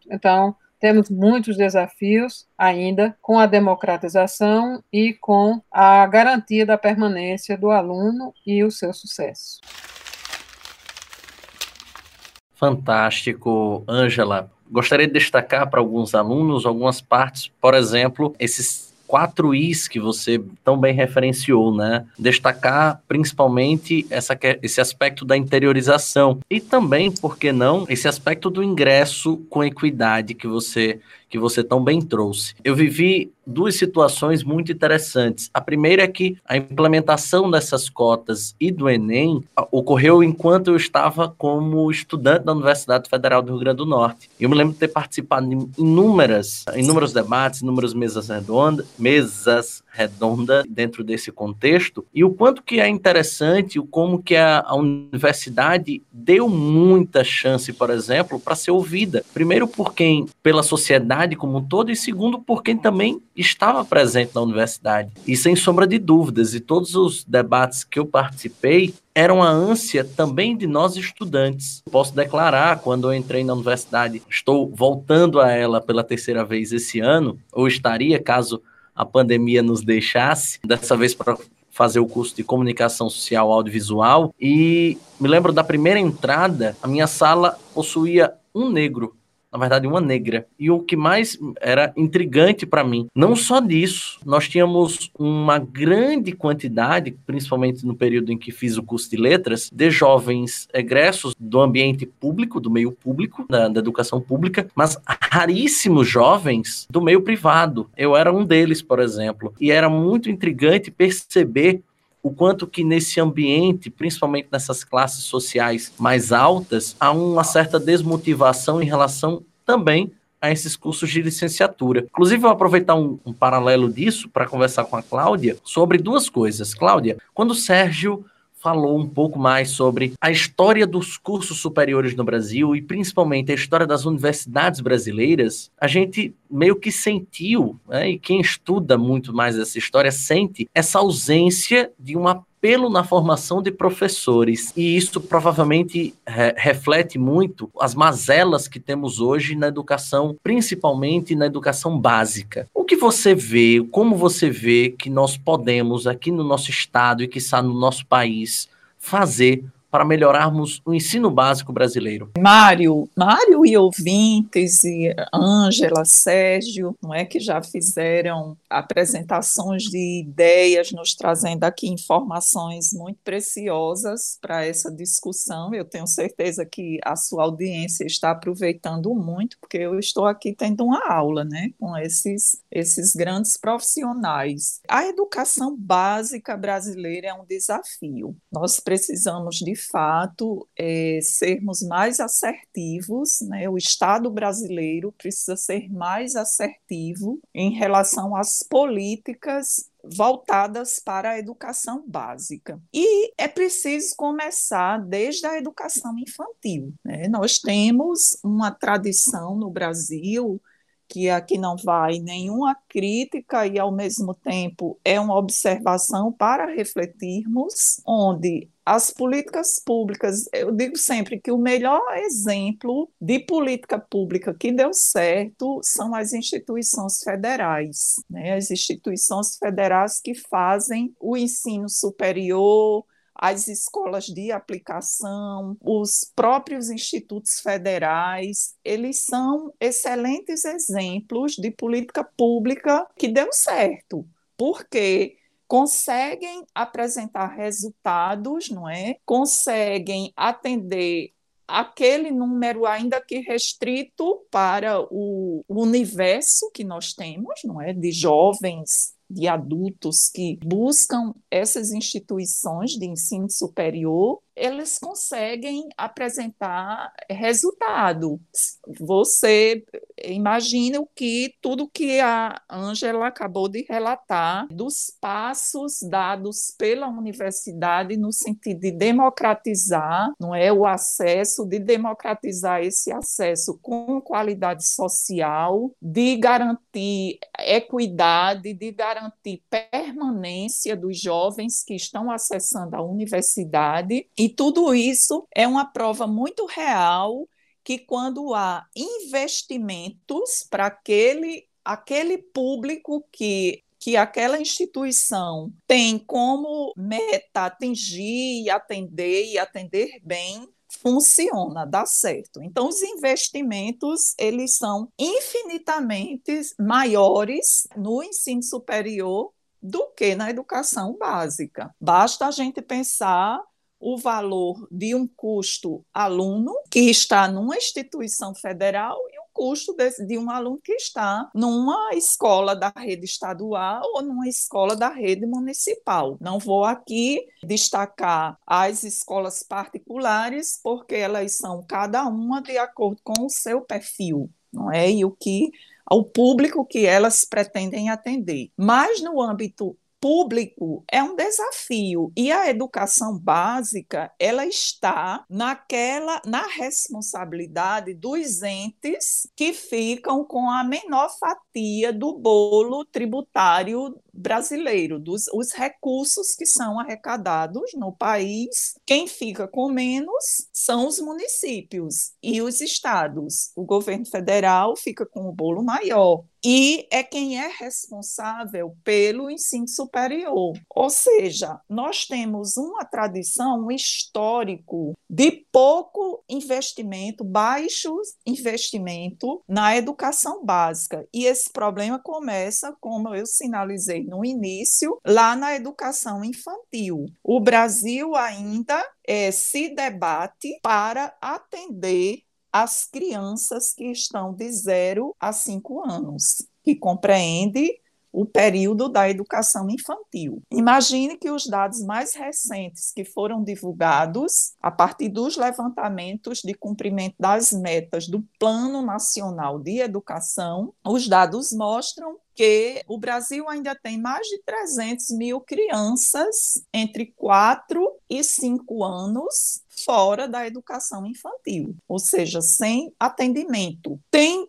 B: Então, temos muitos desafios ainda com a democratização e com a garantia da permanência do aluno e o seu sucesso.
A: Fantástico, Ângela. Gostaria de destacar para alguns alunos algumas partes, por exemplo, esses quatro Is que você tão bem referenciou, né? Destacar principalmente essa, esse aspecto da interiorização e também, por que não, esse aspecto do ingresso com equidade que você que você tão bem trouxe. Eu vivi duas situações muito interessantes. A primeira é que a implementação dessas cotas e do Enem ocorreu enquanto eu estava como estudante da Universidade Federal do Rio Grande do Norte. Eu me lembro de ter participado de inúmeras, inúmeros debates, inúmeras mesas redondas, mesas redonda dentro desse contexto e o quanto que é interessante o como que a, a universidade deu muita chance, por exemplo, para ser ouvida. Primeiro por quem pela sociedade como um todo e segundo por quem também estava presente na universidade. E sem sombra de dúvidas, e todos os debates que eu participei era uma ânsia também de nós estudantes. Posso declarar, quando eu entrei na universidade, estou voltando a ela pela terceira vez esse ano, ou estaria caso a pandemia nos deixasse, dessa vez para fazer o curso de comunicação social audiovisual. E me lembro da primeira entrada, a minha sala possuía um negro na verdade, uma negra. E o que mais era intrigante para mim, não só disso, nós tínhamos uma grande quantidade, principalmente no período em que fiz o curso de letras, de jovens egressos do ambiente público, do meio público, da, da educação pública, mas raríssimos jovens do meio privado. Eu era um deles, por exemplo. E era muito intrigante perceber o quanto que nesse ambiente, principalmente nessas classes sociais mais altas, há uma certa desmotivação em relação também a esses cursos de licenciatura. Inclusive, eu vou aproveitar um, um paralelo disso para conversar com a Cláudia sobre duas coisas. Cláudia, quando o Sérgio falou um pouco mais sobre a história dos cursos superiores no Brasil e principalmente a história das universidades brasileiras, a gente meio que sentiu, né, e quem estuda muito mais essa história sente essa ausência de uma apelo na formação de professores. E isso provavelmente re reflete muito as mazelas que temos hoje na educação, principalmente na educação básica. O que você vê, como você vê que nós podemos, aqui no nosso estado e que está no nosso país, fazer para melhorarmos o ensino básico brasileiro?
C: Mário, Mário e ouvintes, e Ângela, Sérgio, não é que já fizeram apresentações de ideias, nos trazendo aqui informações muito preciosas para essa discussão. Eu tenho certeza que a sua audiência está aproveitando muito, porque eu estou aqui tendo uma aula, né, com esses esses grandes profissionais. A educação básica brasileira é um desafio. Nós precisamos de fato, é, sermos mais assertivos, né? o Estado brasileiro precisa ser mais assertivo em relação às políticas voltadas para a educação básica. E é preciso começar desde a educação infantil. Né? Nós temos uma tradição no Brasil que aqui não vai nenhuma crítica e, ao mesmo tempo, é uma observação para refletirmos, onde as políticas públicas, eu digo sempre que o melhor exemplo de política pública que deu certo são as instituições federais, né? as instituições federais que fazem o ensino superior, as escolas de aplicação, os próprios institutos federais, eles são excelentes exemplos de política pública que deu certo, porque conseguem apresentar resultados, não é? Conseguem atender aquele número ainda que restrito para o universo que nós temos, não é, de jovens de adultos que buscam essas instituições de ensino superior eles conseguem apresentar resultado. Você imagina o que tudo que a Ângela acabou de relatar dos passos dados pela universidade no sentido de democratizar, não é o acesso, de democratizar esse acesso com qualidade social, de garantir equidade, de garantir permanência dos jovens que estão acessando a universidade e tudo isso é uma prova muito real que quando há investimentos para aquele, aquele público que que aquela instituição tem como meta atingir e atender e atender bem, funciona, dá certo. Então os investimentos, eles são infinitamente maiores no ensino superior do que na educação básica. Basta a gente pensar o valor de um custo aluno que está numa instituição federal e um custo de, de, um aluno que está numa escola da rede estadual ou numa escola da rede municipal. Não vou aqui destacar as escolas particulares, porque elas são cada uma de acordo com o seu perfil, não é? E o que o público que elas pretendem atender. Mas no âmbito público é um desafio. E a educação básica ela está naquela na responsabilidade dos entes que ficam com a menor fatia do bolo tributário brasileiro, dos os recursos que são arrecadados no país. Quem fica com menos são os municípios e os estados. O governo federal fica com o bolo maior e é quem é responsável pelo ensino superior. Ou seja, nós temos uma tradição, um histórico de pouco investimento, baixo investimento na educação básica. E esse problema começa, como eu sinalizei no início, lá na educação infantil. O Brasil ainda é, se debate para atender as crianças que estão de 0 a 5 anos, que compreende o período da educação infantil. Imagine que os dados mais recentes que foram divulgados a partir dos levantamentos de cumprimento das metas do Plano Nacional de Educação, os dados mostram que o Brasil ainda tem mais de 300 mil crianças entre 4 e 5 anos fora da educação infantil, ou seja, sem atendimento. Tem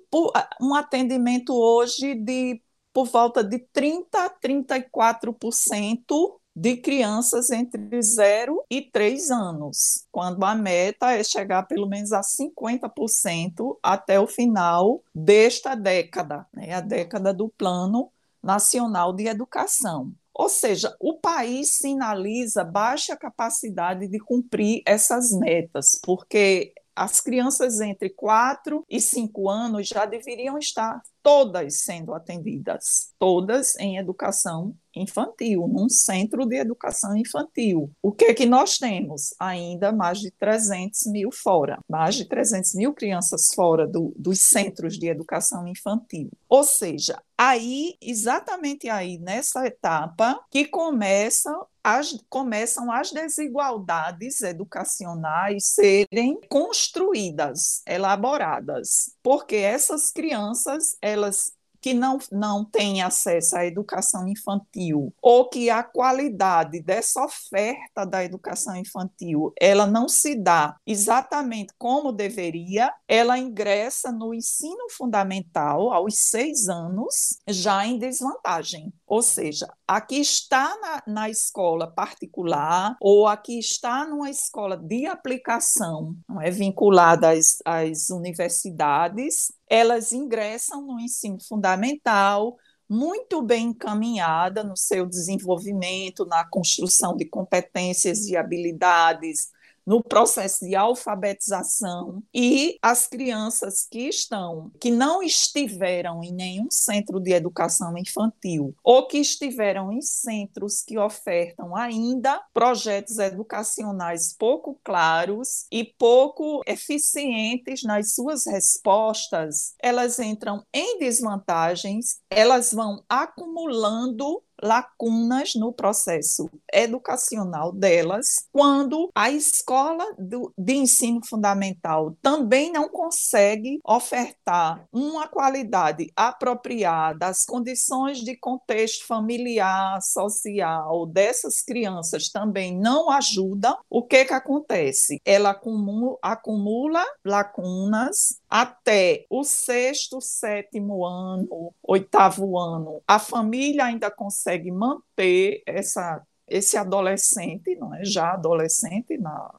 C: um atendimento hoje de por volta de 30 a 34% de crianças entre 0 e 3 anos, quando a meta é chegar pelo menos a 50% até o final desta década, né, a década do Plano Nacional de Educação. Ou seja, o país sinaliza baixa capacidade de cumprir essas metas, porque as crianças entre 4 e 5 anos já deveriam estar todas sendo atendidas, todas em educação infantil, num centro de educação infantil. O que é que nós temos? Ainda mais de 300 mil fora, mais de 300 mil crianças fora do, dos centros de educação infantil. Ou seja, aí, exatamente aí, nessa etapa, que começam as, começam as desigualdades educacionais serem construídas, elaboradas, porque essas crianças elas que não, não têm acesso à educação infantil ou que a qualidade dessa oferta da educação infantil ela não se dá exatamente como deveria, ela ingressa no ensino fundamental aos seis anos já em desvantagem. Ou seja, aqui está na, na escola particular ou aqui está numa escola de aplicação, não é vinculada às, às universidades, elas ingressam no ensino fundamental, muito bem encaminhada no seu desenvolvimento, na construção de competências e habilidades, no processo de alfabetização e as crianças que estão, que não estiveram em nenhum centro de educação infantil ou que estiveram em centros que ofertam ainda projetos educacionais pouco claros e pouco eficientes nas suas respostas, elas entram em desvantagens, elas vão acumulando lacunas no processo educacional delas, quando a escola do, de ensino fundamental também não consegue ofertar uma qualidade apropriada às condições de contexto familiar, social dessas crianças também não ajudam, o que, que acontece? Ela acumula, acumula lacunas até o sexto, sétimo ano, oitavo ano. A família ainda consegue manter essa esse adolescente, não é? já adolescente, na,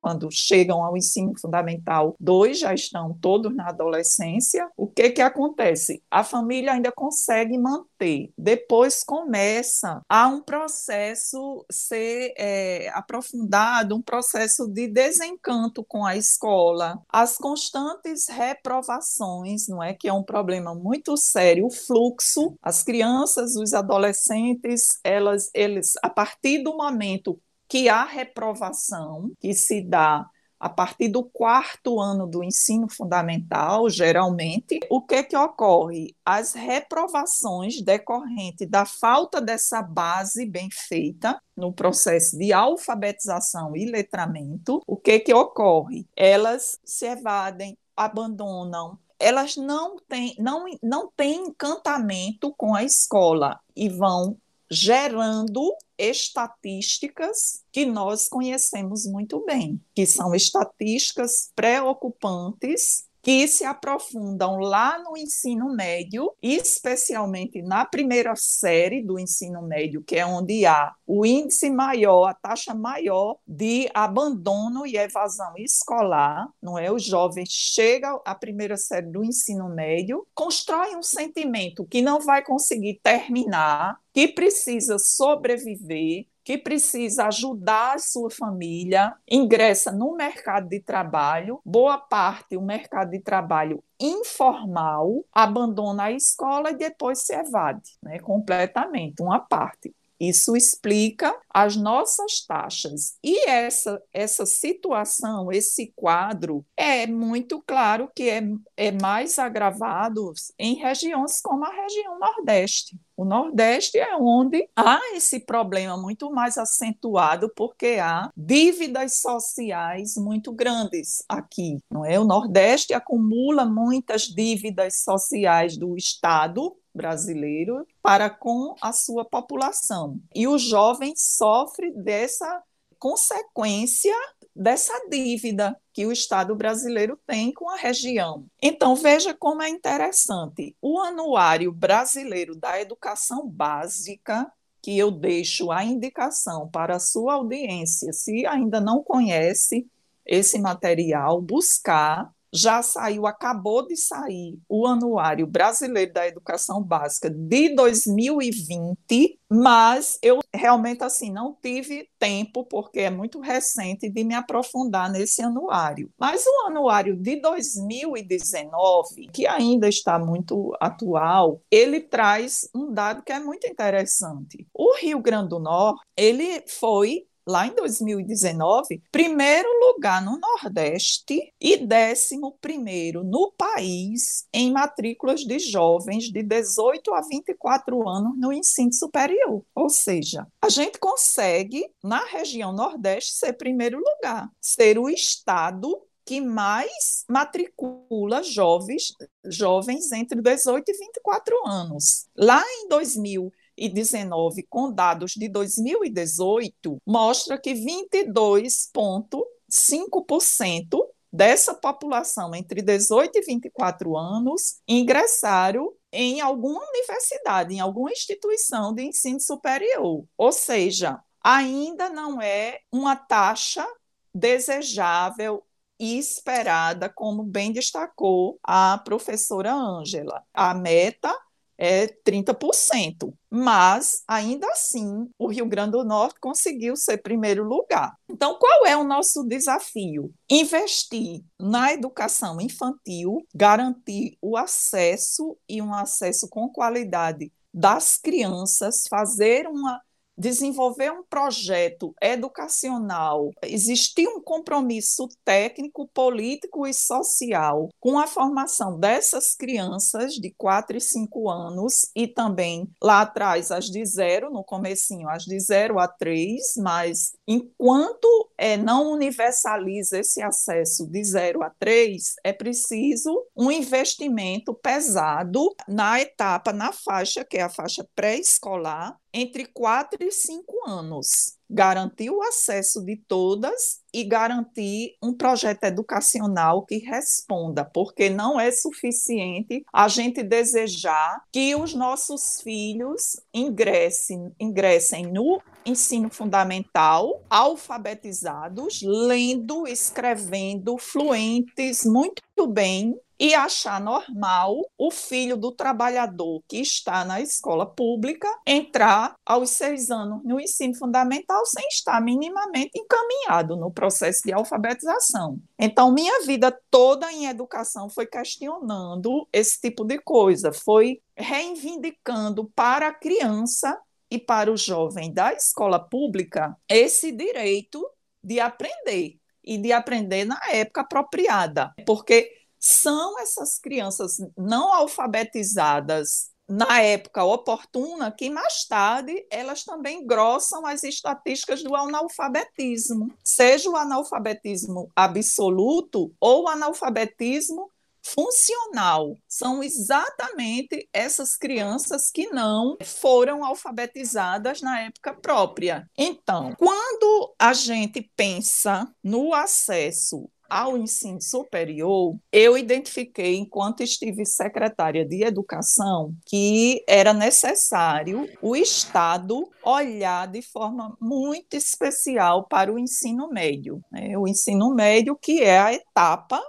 C: quando chegam ao ensino fundamental, dois já estão todos na adolescência, o que, que acontece? A família ainda consegue manter, depois começa a um processo ser é, aprofundado, um processo de desencanto com a escola, as constantes reprovações, não é? Que é um problema muito sério, o fluxo, as crianças, os adolescentes, elas, eles, a partir do momento que há reprovação, que se dá a partir do quarto ano do ensino fundamental, geralmente, o que que ocorre? As reprovações decorrentes da falta dessa base bem feita no processo de alfabetização e letramento, o que que ocorre? Elas se evadem, abandonam, elas não têm, não, não têm encantamento com a escola e vão gerando estatísticas que nós conhecemos muito bem, que são estatísticas preocupantes que se aprofundam lá no ensino médio, especialmente na primeira série do ensino médio, que é onde há o índice maior, a taxa maior de abandono e evasão escolar, não é? Os jovens chegam à primeira série do ensino médio, constroem um sentimento que não vai conseguir terminar, que precisa sobreviver, que precisa ajudar a sua família, ingressa no mercado de trabalho, boa parte o mercado de trabalho informal, abandona a escola e depois se evade né, completamente, uma parte. Isso explica as nossas taxas. E essa, essa situação, esse quadro, é muito claro que é, é mais agravado em regiões como a região Nordeste. O Nordeste é onde há esse problema muito mais acentuado, porque há dívidas sociais muito grandes aqui, não é? O Nordeste acumula muitas dívidas sociais do Estado brasileiro para com a sua população. E o jovem sofre dessa consequência dessa dívida que o Estado brasileiro tem com a região. Então, veja como é interessante. O Anuário Brasileiro da Educação Básica, que eu deixo a indicação para a sua audiência, se ainda não conhece esse material, buscar já saiu, acabou de sair o Anuário Brasileiro da Educação Básica de 2020, mas eu realmente assim não tive tempo porque é muito recente de me aprofundar nesse anuário. Mas o anuário de 2019, que ainda está muito atual, ele traz um dado que é muito interessante. O Rio Grande do Norte, ele foi lá em 2019, primeiro lugar no Nordeste e décimo primeiro no país em matrículas de jovens de 18 a 24 anos no ensino superior. Ou seja, a gente consegue, na região Nordeste, ser primeiro lugar, ser o estado que mais matricula jovens, jovens entre 18 e 24 anos. Lá em 2000 2019, com dados de 2018, mostra que 22,5% dessa população entre 18 e 24 anos ingressaram em alguma universidade, em alguma instituição de ensino superior. Ou seja, ainda não é uma taxa desejável e esperada, como bem destacou a professora Ângela. A meta é 30%. Mas, ainda assim, o Rio Grande do Norte conseguiu ser primeiro lugar. Então, qual é o nosso desafio? Investir na educação infantil, garantir o acesso e um acesso com qualidade das crianças, fazer uma desenvolver um projeto educacional, existir um compromisso técnico, político e social com a formação dessas crianças de 4 e 5 anos e também lá atrás as de zero, no comecinho as de 0 a 3, mas enquanto é, não universaliza esse acesso de 0 a 3, é preciso um investimento pesado na etapa, na faixa, que é a faixa pré-escolar, entre 4 e 5 anos. Garantir o acesso de todas e garantir um projeto educacional que responda, porque não é suficiente a gente desejar que os nossos filhos ingressem, ingressem no ensino fundamental, alfabetizados, lendo, escrevendo, fluentes, muito bem, e achar normal o filho do trabalhador que está na escola pública entrar aos seis anos no ensino fundamental sem estar minimamente encaminhado no processo de alfabetização. Então, minha vida toda em educação foi questionando esse tipo de coisa, foi reivindicando para a criança e para o jovem da escola pública esse direito de aprender e de aprender na época apropriada, porque são essas crianças não alfabetizadas na época oportuna que mais tarde elas também grossam as estatísticas do analfabetismo, seja o analfabetismo absoluto ou o analfabetismo funcional. São exatamente essas crianças que não foram alfabetizadas na época própria. Então, quando a gente pensa no acesso ao ensino superior, eu identifiquei, enquanto estive secretária de Educação, que era necessário o Estado olhar de forma muito especial para o ensino médio. Né? O ensino médio, que é a etapa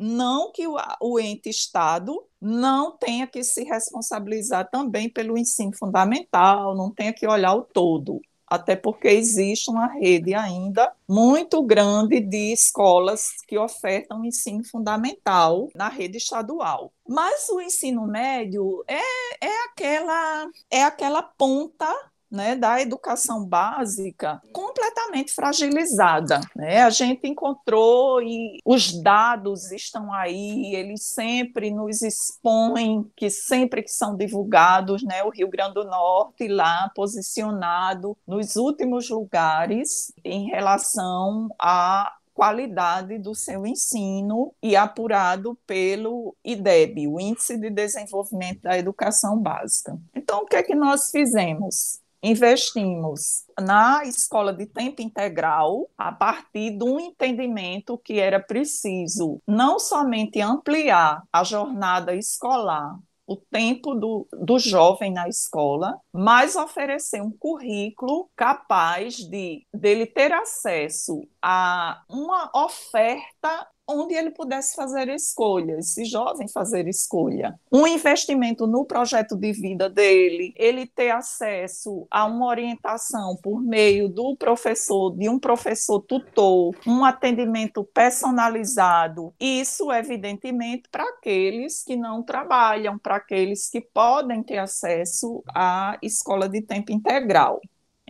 C: não que o, o ente Estado não tenha que se responsabilizar também pelo ensino fundamental, não tenha que olhar o todo, até porque existe uma rede ainda muito grande de escolas que ofertam ensino fundamental na rede estadual. Mas o ensino médio é, é aquela é aquela ponta né, da educação básica completamente fragilizada. Né? A gente encontrou e os dados estão aí, eles sempre nos expõem que sempre que são divulgados, né, o Rio Grande do Norte lá posicionado nos últimos lugares em relação a qualidade do seu ensino e apurado pelo IDEB, o Índice de Desenvolvimento da Educação Básica. Então, o que é que nós fizemos? Investimos na escola de tempo integral a partir de um entendimento que era preciso não somente ampliar a jornada escolar, o tempo do, do jovem na escola, mas oferecer um currículo capaz de dele ter acesso a uma oferta onde ele pudesse fazer escolhas, esse jovem fazer escolha. Um investimento no projeto de vida dele, ele ter acesso a uma orientação por meio do professor, de um professor tutor, um atendimento personalizado. Isso, evidentemente, para aqueles que não trabalham, para aqueles que podem ter acesso à escola de tempo integral.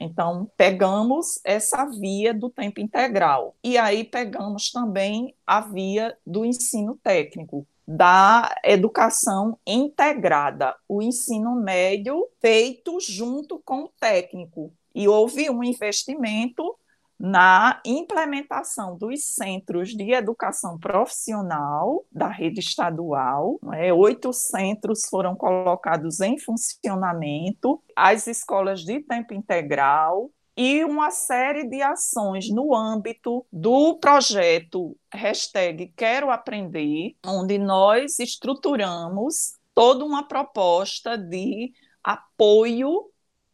C: Então, pegamos essa via do tempo integral. E aí pegamos também a via do ensino técnico, da educação integrada, o ensino médio feito junto com o técnico. E houve um investimento na implementação dos centros de educação profissional da rede estadual. É, oito centros foram colocados em funcionamento, as escolas de tempo integral, e uma série de ações no âmbito do projeto hashtag Quero Aprender, onde nós estruturamos toda uma proposta de apoio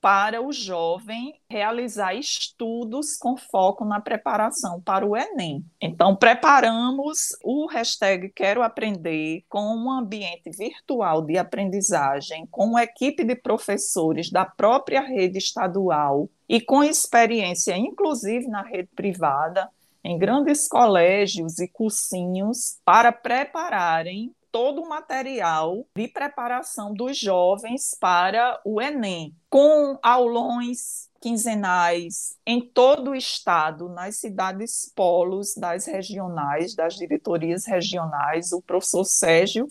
C: para o jovem realizar estudos com foco na preparação para o Enem. Então, preparamos o hashtag Quero Aprender com um ambiente virtual de aprendizagem, com uma equipe de professores da própria rede estadual e com experiência, inclusive na rede privada, em grandes colégios e cursinhos, para prepararem todo o material de preparação dos jovens para o Enem, com aulões quinzenais em todo o estado, nas cidades polos das regionais, das diretorias regionais. O professor Sérgio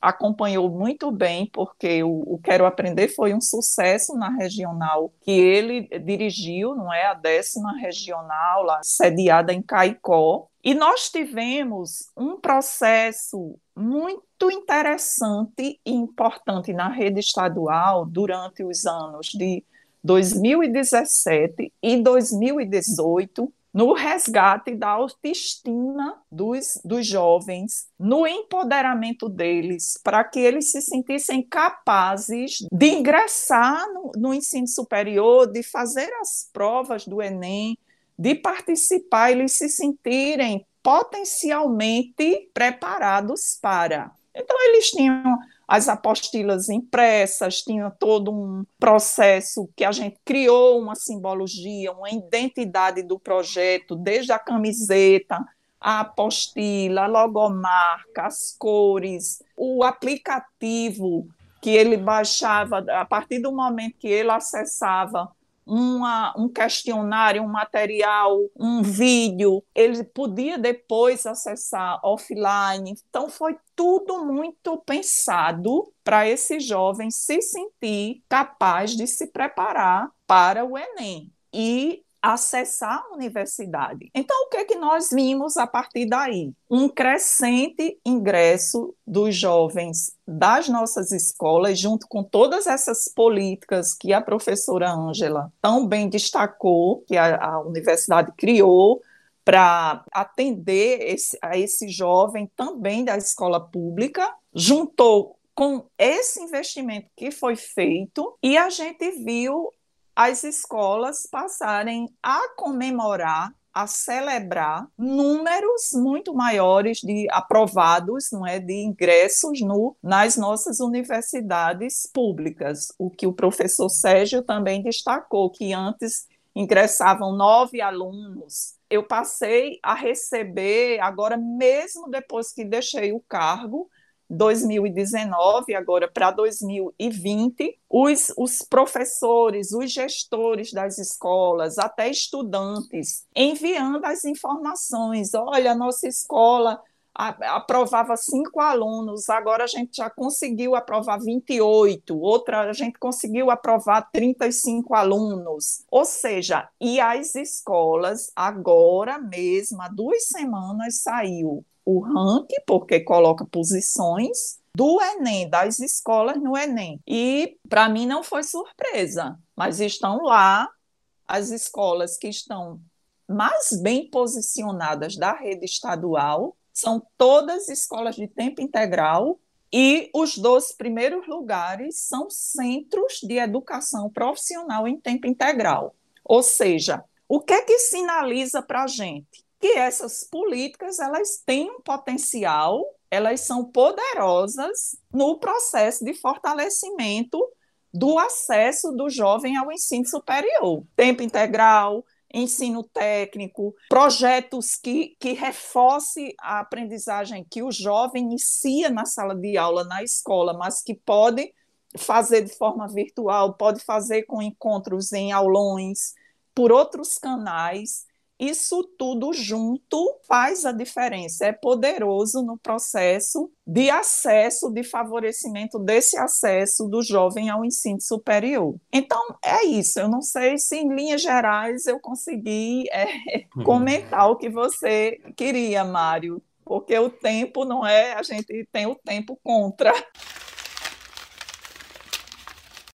C: acompanhou muito bem, porque o, o, Quero Aprender foi um sucesso na regional que ele dirigiu, não é? A décima regional, lá, sediada em Caicó. E nós tivemos um processo muito interessante e importante na rede estadual durante os anos de 2017 e 2018, no resgate da autoestima dos, dos jovens, no empoderamento deles, para que eles se sentissem capazes de ingressar no, no ensino superior, de fazer as provas do Enem, de participar, eles se sentirem potencialmente preparados para. Então, eles tinham as apostilas impressas, tinha todo um processo que a gente criou uma simbologia, uma identidade do projeto, desde a camiseta, a apostila, a logomarca, as cores, o aplicativo que ele baixava a partir do momento que ele acessava uma, um questionário, um material, um vídeo, ele podia depois acessar offline. Então, foi tudo muito pensado para esse jovem se sentir capaz de se preparar para o Enem. E acessar a universidade. Então, o que é que nós vimos a partir daí? Um crescente ingresso dos jovens das nossas escolas, junto com todas essas políticas que a professora Ângela tão bem destacou, que a, a universidade criou para atender esse, a esse jovem também da escola pública, juntou com esse investimento que foi feito e a gente viu as escolas passarem a comemorar a celebrar números muito maiores de aprovados, não é, de ingressos no, nas nossas universidades públicas, o que o professor Sérgio também destacou, que antes ingressavam nove alunos. Eu passei a receber, agora mesmo depois que deixei o cargo, 2019, agora para 2020, os, os professores, os gestores das escolas, até estudantes, enviando as informações. Olha, nossa escola aprovava cinco alunos, agora a gente já conseguiu aprovar 28, outra a gente conseguiu aprovar 35 alunos. Ou seja, e as escolas, agora mesmo, há duas semanas, saiu o ranking, porque coloca posições do Enem, das escolas no Enem. E para mim não foi surpresa, mas estão lá as escolas que estão mais bem posicionadas da rede estadual, são todas escolas de tempo integral e os dois primeiros lugares são centros de educação profissional em tempo integral. Ou seja, o que é que sinaliza para a gente? Que essas políticas elas têm um potencial, elas são poderosas no processo de fortalecimento do acesso do jovem ao ensino superior, tempo integral, ensino técnico, projetos que, que reforce a aprendizagem que o jovem inicia na sala de aula, na escola, mas que pode fazer de forma virtual, pode fazer com encontros em aulões, por outros canais. Isso tudo junto faz a diferença, é poderoso no processo de acesso, de favorecimento desse acesso do jovem ao ensino superior. Então, é isso. Eu não sei se, em linhas gerais, eu consegui é, comentar o que você queria, Mário, porque o tempo não é, a gente tem o tempo contra.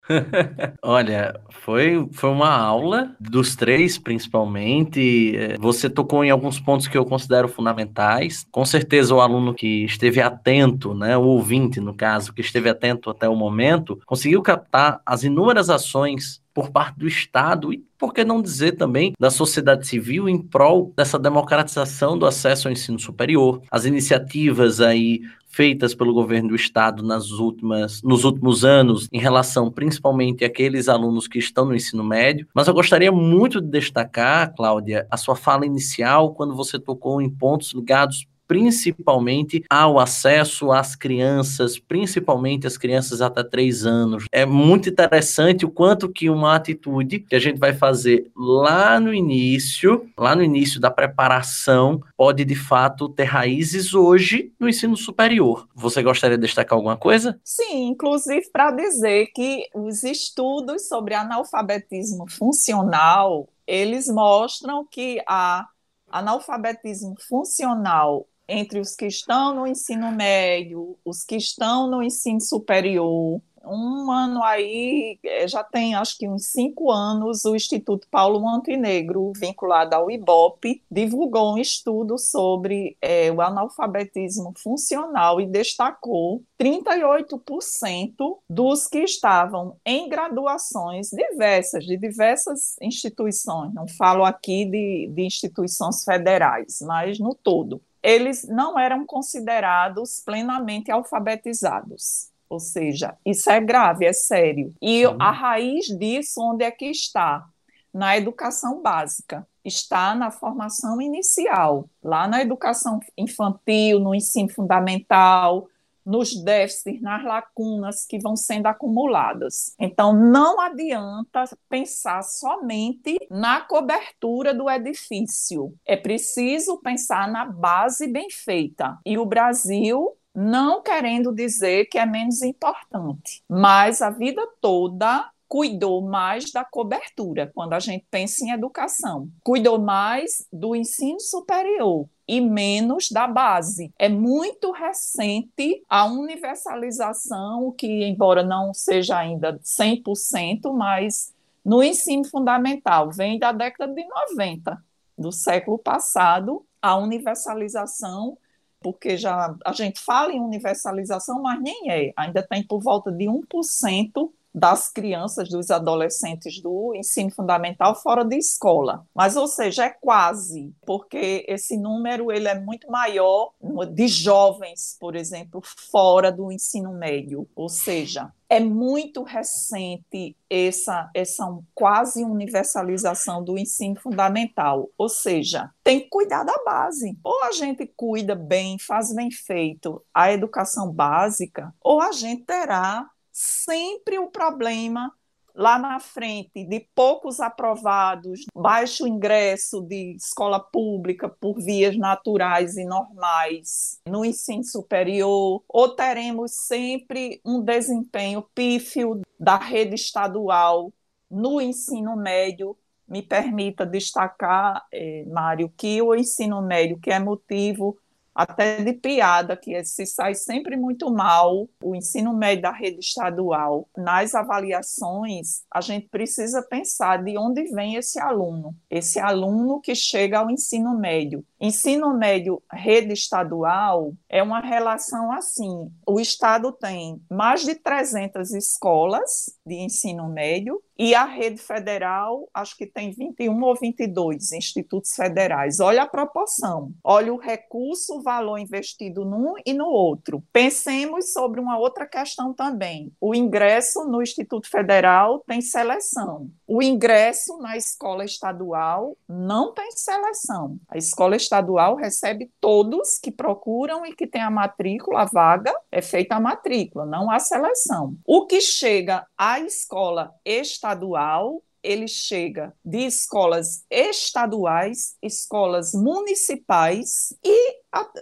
A: Olha, foi, foi uma aula dos três, principalmente. É, você tocou em alguns pontos que eu considero fundamentais. Com certeza, o aluno que esteve atento, né, o ouvinte, no caso, que esteve atento até o momento, conseguiu captar as inúmeras ações por parte do Estado e, por que não dizer também, da sociedade civil em prol dessa democratização do acesso ao ensino superior. As iniciativas aí feitas pelo governo do estado nas últimas, nos últimos anos, em relação principalmente àqueles alunos que estão no ensino médio. Mas eu gostaria muito de destacar, Cláudia, a sua fala inicial, quando você tocou em pontos ligados principalmente ao acesso às crianças, principalmente as crianças até três anos. É muito interessante o quanto que uma atitude que a gente vai fazer lá no início, lá no início da preparação, pode de fato ter raízes hoje no ensino superior. Você gostaria de destacar alguma coisa?
C: Sim, inclusive para dizer que os estudos sobre analfabetismo funcional, eles mostram que a analfabetismo funcional entre os que estão no ensino médio, os que estão no ensino superior. Um ano aí, eh, já tem acho que uns cinco anos, o Instituto Paulo Montenegro, vinculado ao IBOP, divulgou um estudo sobre é, o analfabetismo funcional e destacou 38% dos que estavam em graduações diversas, de diversas instituições, não falo aqui de, de instituições federais, mas no todo eles não eram considerados plenamente alfabetizados. Ou seja, isso é grave, é sério. E Sim. a raiz disso, onde é que está? Na educação básica, está na formação inicial, lá na educação infantil, no ensino fundamental, nos déficits, nas lacunas que vão sendo acumuladas. Então, não adianta pensar somente na cobertura do edifício. É preciso pensar na base bem feita. E o Brasil não querendo dizer que é menos importante, mas a vida toda cuidou mais da cobertura, quando a gente pensa em educação. Cuidou mais do ensino superior e menos da base. É muito recente a universalização, que, embora não seja ainda 100%, mas no ensino fundamental, vem da década de 90, do século passado, a universalização porque já a gente fala em universalização, mas nem é. Ainda tem por volta de 1% das crianças, dos adolescentes do ensino fundamental fora de escola. Mas, ou seja, é quase, porque esse número ele é muito maior de jovens, por exemplo, fora do ensino médio. Ou seja, é muito recente essa, essa quase universalização do ensino fundamental. Ou seja, tem que cuidar da base. Ou a gente cuida bem, faz bem feito a educação básica, ou a gente terá sempre o problema lá na frente de poucos aprovados, baixo ingresso de escola pública por vias naturais e normais no ensino superior, ou teremos sempre um desempenho pífio da rede estadual no ensino médio. Me permita destacar, eh, Mário, que o ensino médio, que é motivo até de piada, que se sai sempre muito mal o ensino médio da rede estadual. Nas avaliações, a gente precisa pensar de onde vem esse aluno, esse aluno que chega ao ensino médio. Ensino médio rede estadual é uma relação assim: o Estado tem mais de 300 escolas de ensino médio e a rede federal, acho que tem 21 ou 22 institutos federais. Olha a proporção. Olha o recurso, valor investido num e no outro. Pensemos sobre uma outra questão também. O ingresso no Instituto Federal tem seleção. O ingresso na escola estadual não tem seleção. A escola estadual recebe todos que procuram e que têm a matrícula, a vaga, é feita a matrícula, não há seleção. O que chega à escola estadual ele chega de escolas estaduais, escolas municipais e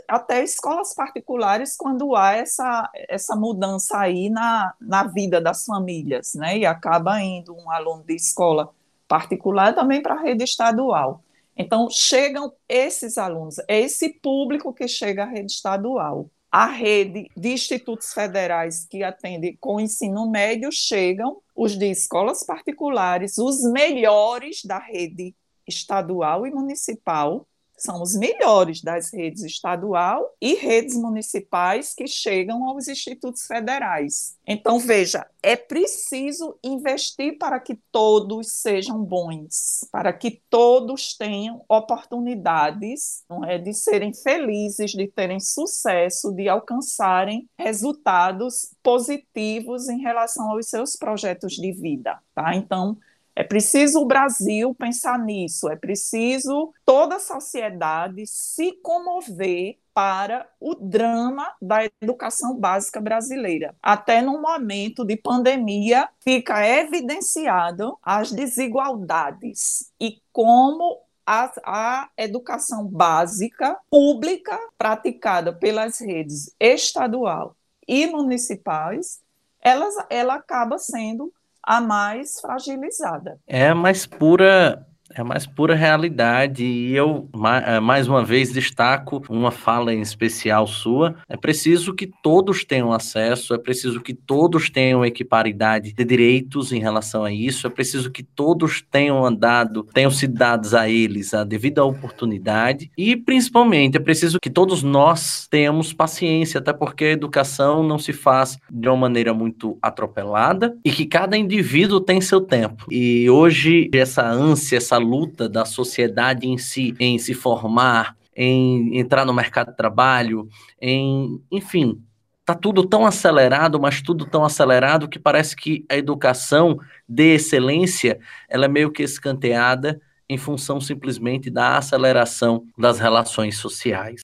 C: até escolas particulares quando há essa, essa mudança aí na, na vida das famílias, né? E acaba indo um aluno de escola particular também para a rede estadual. Então, chegam esses alunos, é esse público que chega à rede estadual. A rede de institutos federais que atende com ensino médio chegam os de escolas particulares, os melhores da rede estadual e municipal, são os melhores das redes estadual e redes municipais que chegam aos institutos federais. Então, veja, é preciso investir para que todos sejam bons, para que todos tenham oportunidades não é, de serem felizes, de terem sucesso, de alcançarem resultados positivos em relação aos seus projetos de vida. Tá? Então, é preciso o Brasil pensar nisso, é preciso toda a sociedade se comover para o drama da educação básica brasileira. Até no momento de pandemia, fica evidenciado as desigualdades e como a, a, educação básica pública praticada pelas redes estadual e municipais, ela, ela acaba sendo a mais fragilizada.
A: É a mais pura é a mais pura realidade. E eu, eh, mais uma vez, destaco uma fala em especial sua. É preciso que todos tenham acesso, é preciso que todos tenham equiparidade de direitos em relação a isso, é preciso que todos tenham andado, tenham sido dados a eles a devida oportunidade. E, principalmente, é preciso que todos nós tenhamos paciência, até porque a educação não se faz de uma maneira muito atropelada e que cada indivíduo tem seu tempo. E hoje, essa ânsia, essa luta da sociedade em si, em se formar, em entrar no mercado de trabalho, em, enfim, tá tudo tão acelerado, mas tudo tão acelerado que parece que a educação de excelência, ela é meio que escanteada em função simplesmente da aceleração das relações sociais.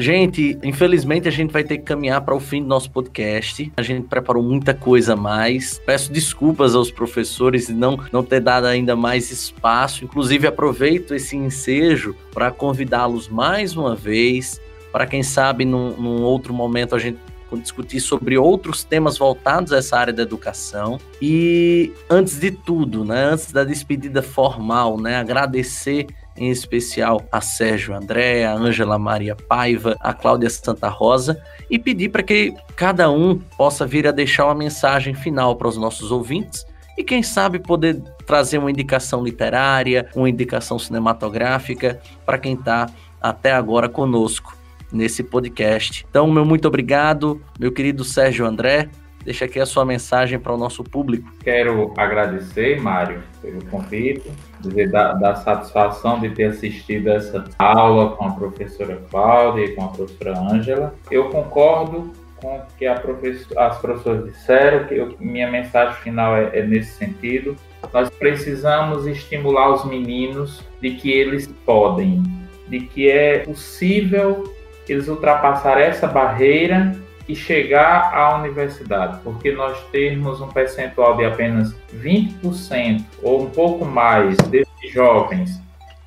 A: Gente, infelizmente a gente vai ter que caminhar para o fim do nosso podcast. A gente preparou muita coisa a mais. Peço desculpas aos professores de não, não ter dado ainda mais espaço. Inclusive, aproveito esse ensejo para convidá-los mais uma vez. Para quem sabe, num, num outro momento a gente discutir sobre outros temas voltados a essa área da educação. E antes de tudo, né, antes da despedida formal, né, agradecer em especial a Sérgio André, a Ângela Maria Paiva, a Cláudia Santa Rosa, e pedir para que cada um possa vir a deixar uma mensagem final para os nossos ouvintes e quem sabe poder trazer uma indicação literária, uma indicação cinematográfica para quem está até agora conosco nesse podcast. Então, meu muito obrigado, meu querido Sérgio André. Deixa aqui a sua mensagem para o nosso público.
D: Quero agradecer, Mário, pelo convite, dizer da, da, satisfação de ter assistido essa aula com a professora Cláudia e com a professora Ângela. Eu concordo com o que professor, as professoras disseram, que eu, minha mensagem final é, é nesse sentido. Nós precisamos estimular os meninos de que eles podem, de que é possível eles ultrapassar essa barreira e chegar à universidade, porque nós termos um percentual de apenas 20% ou um pouco mais desses jovens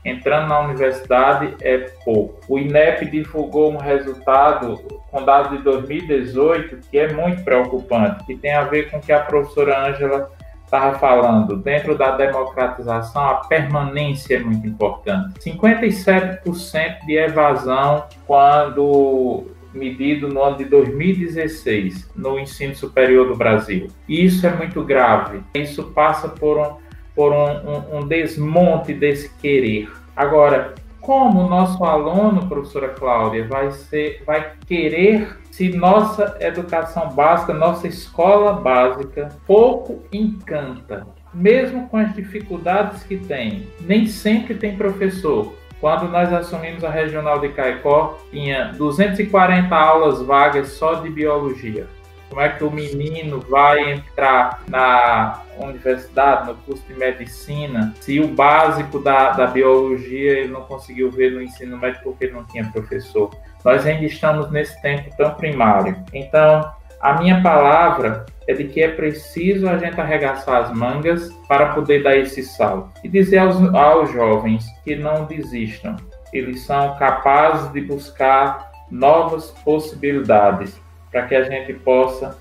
D: entrando na universidade é pouco. O INEP divulgou um resultado com dados de 2018 que é muito preocupante, que tem a ver com o que a professora Ângela estava falando, dentro da democratização, a permanência é muito importante. 57% de evasão quando medido no ano de 2016 no ensino superior do Brasil. Isso é muito grave. Isso passa por um, por um, um, um desmonte desse querer. Agora, como o nosso aluno, professora Cláudia, vai, ser, vai querer se nossa educação básica, nossa escola básica, pouco encanta, mesmo com as dificuldades que tem, nem sempre tem professor. Quando nós assumimos a regional de Caicó, tinha 240 aulas vagas só de biologia. Como é que o menino vai entrar na universidade, no curso de medicina, se o básico da, da biologia ele não conseguiu ver no ensino médio porque não tinha professor? Nós ainda estamos nesse tempo tão primário. Então, a minha palavra é de que é preciso a gente arregaçar as mangas para poder dar esse salto. E dizer aos, aos jovens que não desistam. Eles são capazes de buscar novas possibilidades para que a gente possa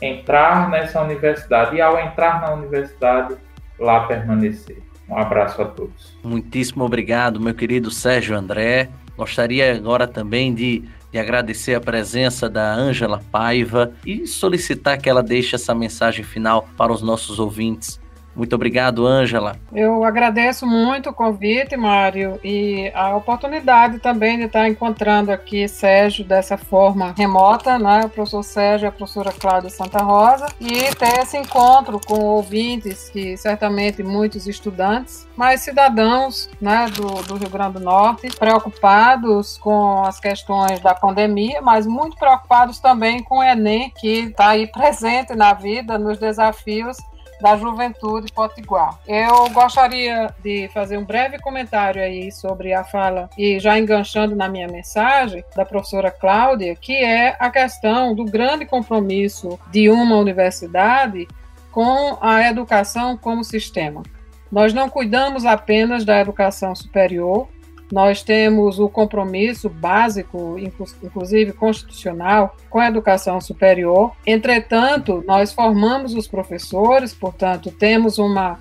D: entrar nessa universidade e, ao entrar na universidade, lá permanecer. Um abraço a todos.
A: Muitíssimo obrigado, meu querido Sérgio André. Gostaria agora também de, de agradecer a presença da Ângela Paiva e solicitar que ela deixe essa mensagem final para os nossos ouvintes muito obrigado, Ângela.
B: Eu agradeço muito o convite, Mário, e a oportunidade também de estar encontrando aqui Sérgio dessa forma remota, né? O professor Sérgio e a professora Cláudia Santa Rosa, e ter esse encontro com ouvintes, que certamente muitos estudantes, mas cidadãos né, do, do Rio Grande do Norte, preocupados com as questões da pandemia, mas muito preocupados também com o Enem, que está aí presente na vida, nos desafios da Juventude Potiguar. Eu gostaria de fazer um breve comentário aí sobre a fala, e já enganchando na minha mensagem, da professora Cláudia, que é a questão do grande compromisso de uma universidade com a educação como sistema. Nós não cuidamos apenas da educação superior, nós temos o compromisso básico, inclusive constitucional, com a educação superior. Entretanto, nós formamos os professores, portanto, temos uma,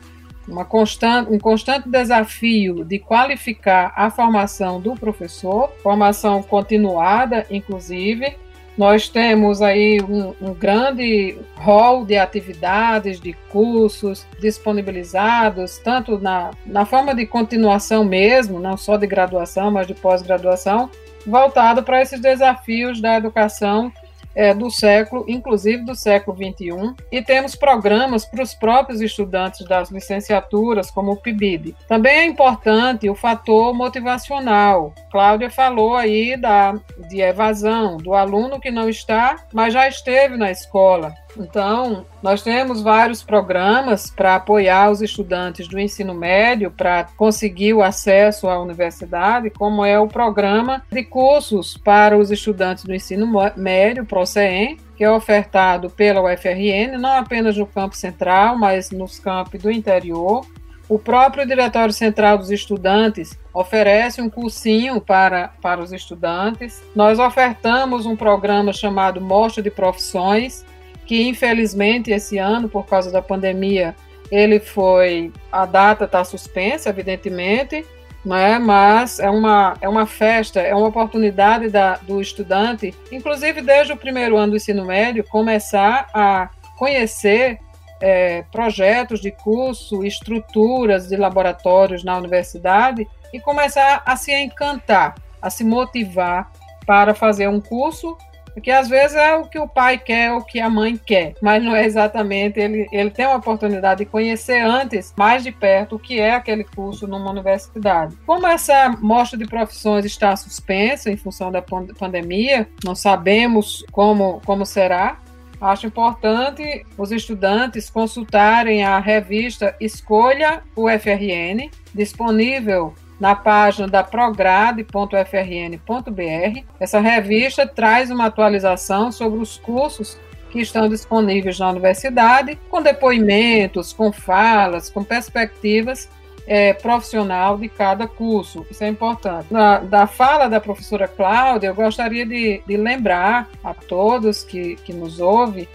B: uma constante, um constante desafio de qualificar a formação do professor, formação continuada, inclusive, nós temos aí um, um grande rol de atividades, de cursos disponibilizados, tanto na, na forma de continuação mesmo, não só de graduação, mas de pós-graduação, voltado para esses desafios da educação é, do século, inclusive do século XXI, e temos programas para os próprios estudantes das licenciaturas, como o PIBID. Também é importante o fator motivacional. Cláudia falou aí da, de evasão, do aluno que não está, mas já esteve na escola. Então, nós temos vários programas para apoiar os estudantes do ensino médio para conseguir o acesso à universidade, como é o programa de cursos para os estudantes do ensino médio, PROCEM, que é ofertado pela UFRN, não apenas no campo central, mas nos campos do interior. O próprio Diretório Central dos Estudantes oferece um cursinho para, para os estudantes. Nós ofertamos um programa chamado Mostra de Profissões, que infelizmente esse ano, por causa da pandemia, ele foi. A data está suspensa, evidentemente, né? mas é uma, é uma festa, é uma oportunidade da, do estudante, inclusive desde o primeiro ano do ensino médio, começar a conhecer é, projetos de curso, estruturas de laboratórios na universidade e começar a se encantar, a se motivar para fazer um curso porque às vezes é o que o pai quer, o que a mãe quer, mas não é exatamente. Ele, ele tem a oportunidade de conhecer antes, mais de perto, o que é aquele curso numa universidade. Como essa mostra de profissões está suspensa em função da pandemia, não sabemos como, como será, Acho importante os estudantes consultarem a revista Escolha UFRN, disponível na página da prograde.frn.br. Essa revista traz uma atualização sobre os cursos que estão disponíveis na universidade, com depoimentos, com falas, com perspectivas é, profissional de cada curso. Isso é importante. Na, da fala da professora Cláudia, eu gostaria de, de lembrar a todos que, que nos ouvem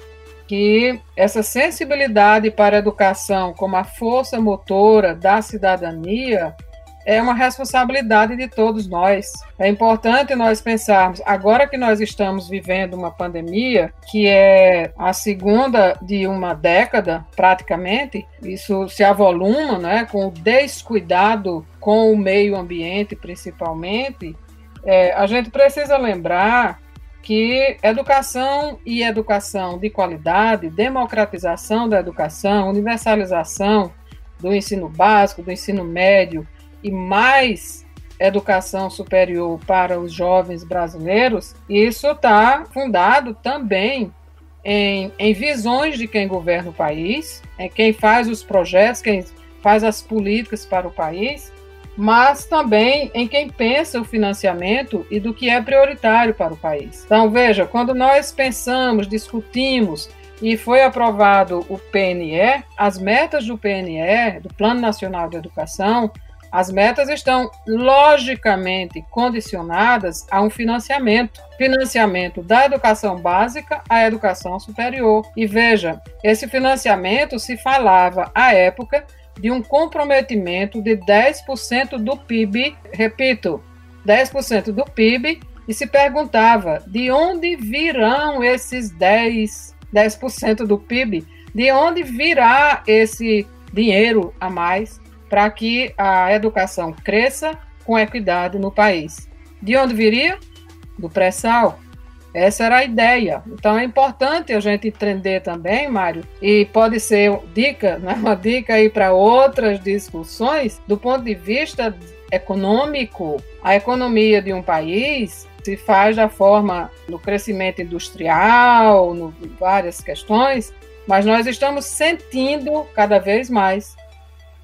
B: que essa sensibilidade para a educação como a força motora da cidadania é uma responsabilidade de todos nós. É importante nós pensarmos, agora que nós estamos vivendo uma pandemia, que é a segunda de uma década, praticamente, isso se avoluma né, com o descuidado com o meio ambiente, principalmente, é, a gente precisa lembrar que educação e educação de qualidade, democratização da educação, universalização do ensino básico, do ensino médio, e mais educação superior para os jovens brasileiros, isso está fundado também em, em, visões de quem governa o país, é quem faz os projetos, quem faz as políticas para o país, mas também em quem pensa o financiamento e do que é prioritário para o país. Então, veja, quando nós pensamos, discutimos e foi aprovado o PNE, as metas do PNE, do Plano Nacional de Educação, as metas estão logicamente condicionadas a um financiamento, financiamento da educação básica à educação superior. E veja, esse financiamento se falava à época de um comprometimento de 10% do PIB, repito, 10% do PIB, e se perguntava de onde virão esses 10, 10% do PIB, de onde virá esse dinheiro a mais para que a educação cresça com equidade no país. De onde viria? Do pré-sal. Essa era a ideia. Então é importante a gente entender também, Mário, e pode ser dica, né, uma dica aí para outras discussões, do ponto de vista econômico, a economia de um país se faz da forma no crescimento industrial, no várias questões, mas nós estamos sentindo cada vez mais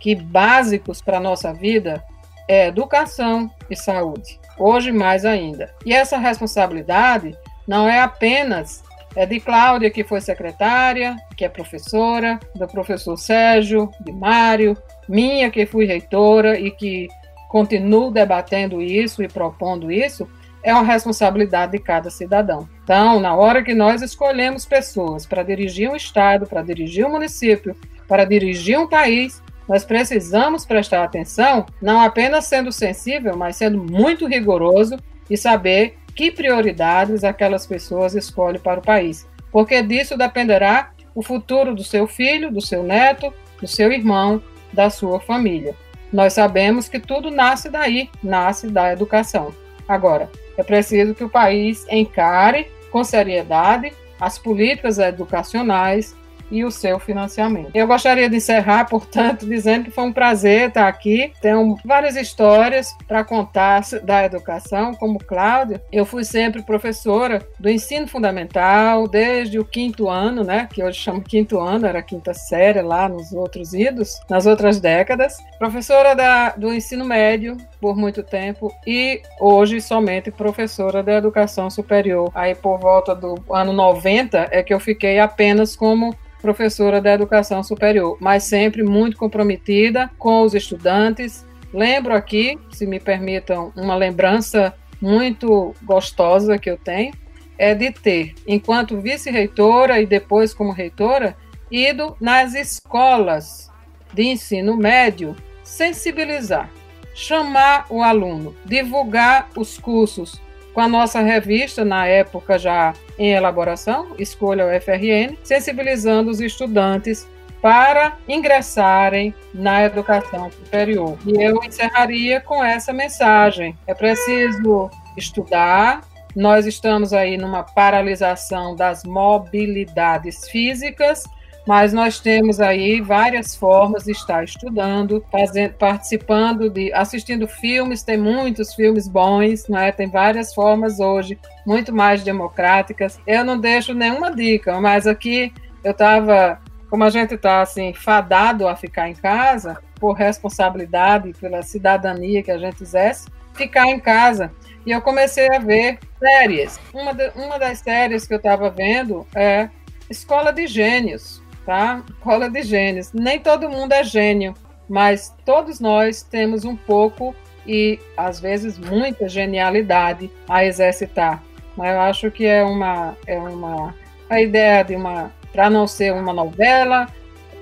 B: que básicos para a nossa vida é educação e saúde, hoje mais ainda. E essa responsabilidade não é apenas é de Cláudia, que foi secretária, que é professora, do professor Sérgio, de Mário, minha, que fui reitora e que continuo debatendo isso e propondo isso, é uma responsabilidade de cada cidadão. Então, na hora que nós escolhemos pessoas para dirigir um estado, para dirigir um município, para dirigir um país, nós precisamos prestar atenção, não apenas sendo sensível, mas sendo muito rigoroso e saber que prioridades aquelas pessoas escolhem para o país, porque disso dependerá o futuro do seu filho, do seu neto, do seu irmão, da sua família. Nós sabemos que tudo nasce daí, nasce da educação. Agora, é preciso que o país encare com seriedade as políticas educacionais e o seu financiamento. Eu gostaria de encerrar, portanto, dizendo que foi um prazer estar aqui. Tenho várias histórias para contar da educação, como Cláudia. Eu fui sempre professora do ensino fundamental desde o quinto ano, né, que hoje chama quinto ano, era quinta série lá nos outros idos, nas outras décadas. Professora da, do ensino médio por muito tempo e hoje somente professora da educação superior. Aí por volta do ano 90 é que eu fiquei apenas como professora da educação superior, mas sempre muito comprometida com os estudantes. Lembro aqui, se me permitam, uma lembrança muito gostosa que eu tenho, é de ter, enquanto vice-reitora e depois como reitora, ido nas escolas de ensino médio sensibilizar, chamar o aluno, divulgar os cursos, com a nossa revista, na época já em elaboração, Escolha o FRN, sensibilizando os estudantes para ingressarem na educação superior. E eu encerraria com essa mensagem: é preciso estudar. Nós estamos aí numa paralisação das mobilidades físicas mas nós temos aí várias formas de estar estudando, fazendo, participando de, assistindo filmes, tem muitos filmes bons, né? Tem várias formas hoje, muito mais democráticas. Eu não deixo nenhuma dica, mas aqui eu estava, como a gente está assim fadado a ficar em casa por responsabilidade, pela cidadania que a gente exerce, ficar em casa. E eu comecei a ver séries. Uma, de, uma das séries que eu estava vendo é Escola de Gênios tá? Cola de gênios. Nem todo mundo é gênio, mas todos nós temos um pouco e às vezes muita genialidade a exercitar. Mas eu acho que é uma é uma a ideia de uma para não ser uma novela,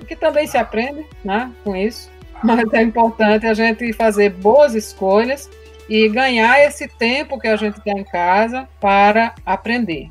B: que também se aprende, né, com isso. Mas é importante a gente fazer boas escolhas e ganhar esse tempo que a gente tem em casa para aprender.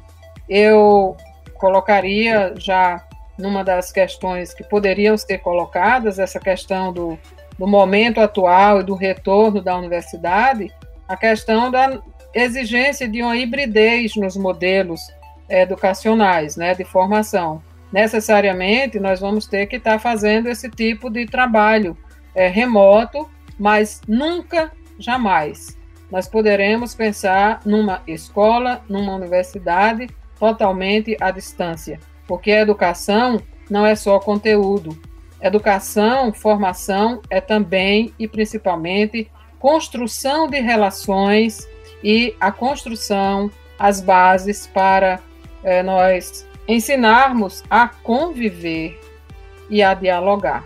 B: Eu colocaria já numa das questões que poderiam ser colocadas, essa questão do, do momento atual e do retorno da universidade, a questão da exigência de uma hibridez nos modelos educacionais, né, de formação. Necessariamente, nós vamos ter que estar fazendo esse tipo de trabalho é, remoto, mas nunca, jamais, nós poderemos pensar numa escola, numa universidade totalmente à distância porque a educação não é só conteúdo. Educação, formação é também e principalmente construção de relações e a construção, as bases para é, nós ensinarmos a conviver e a dialogar.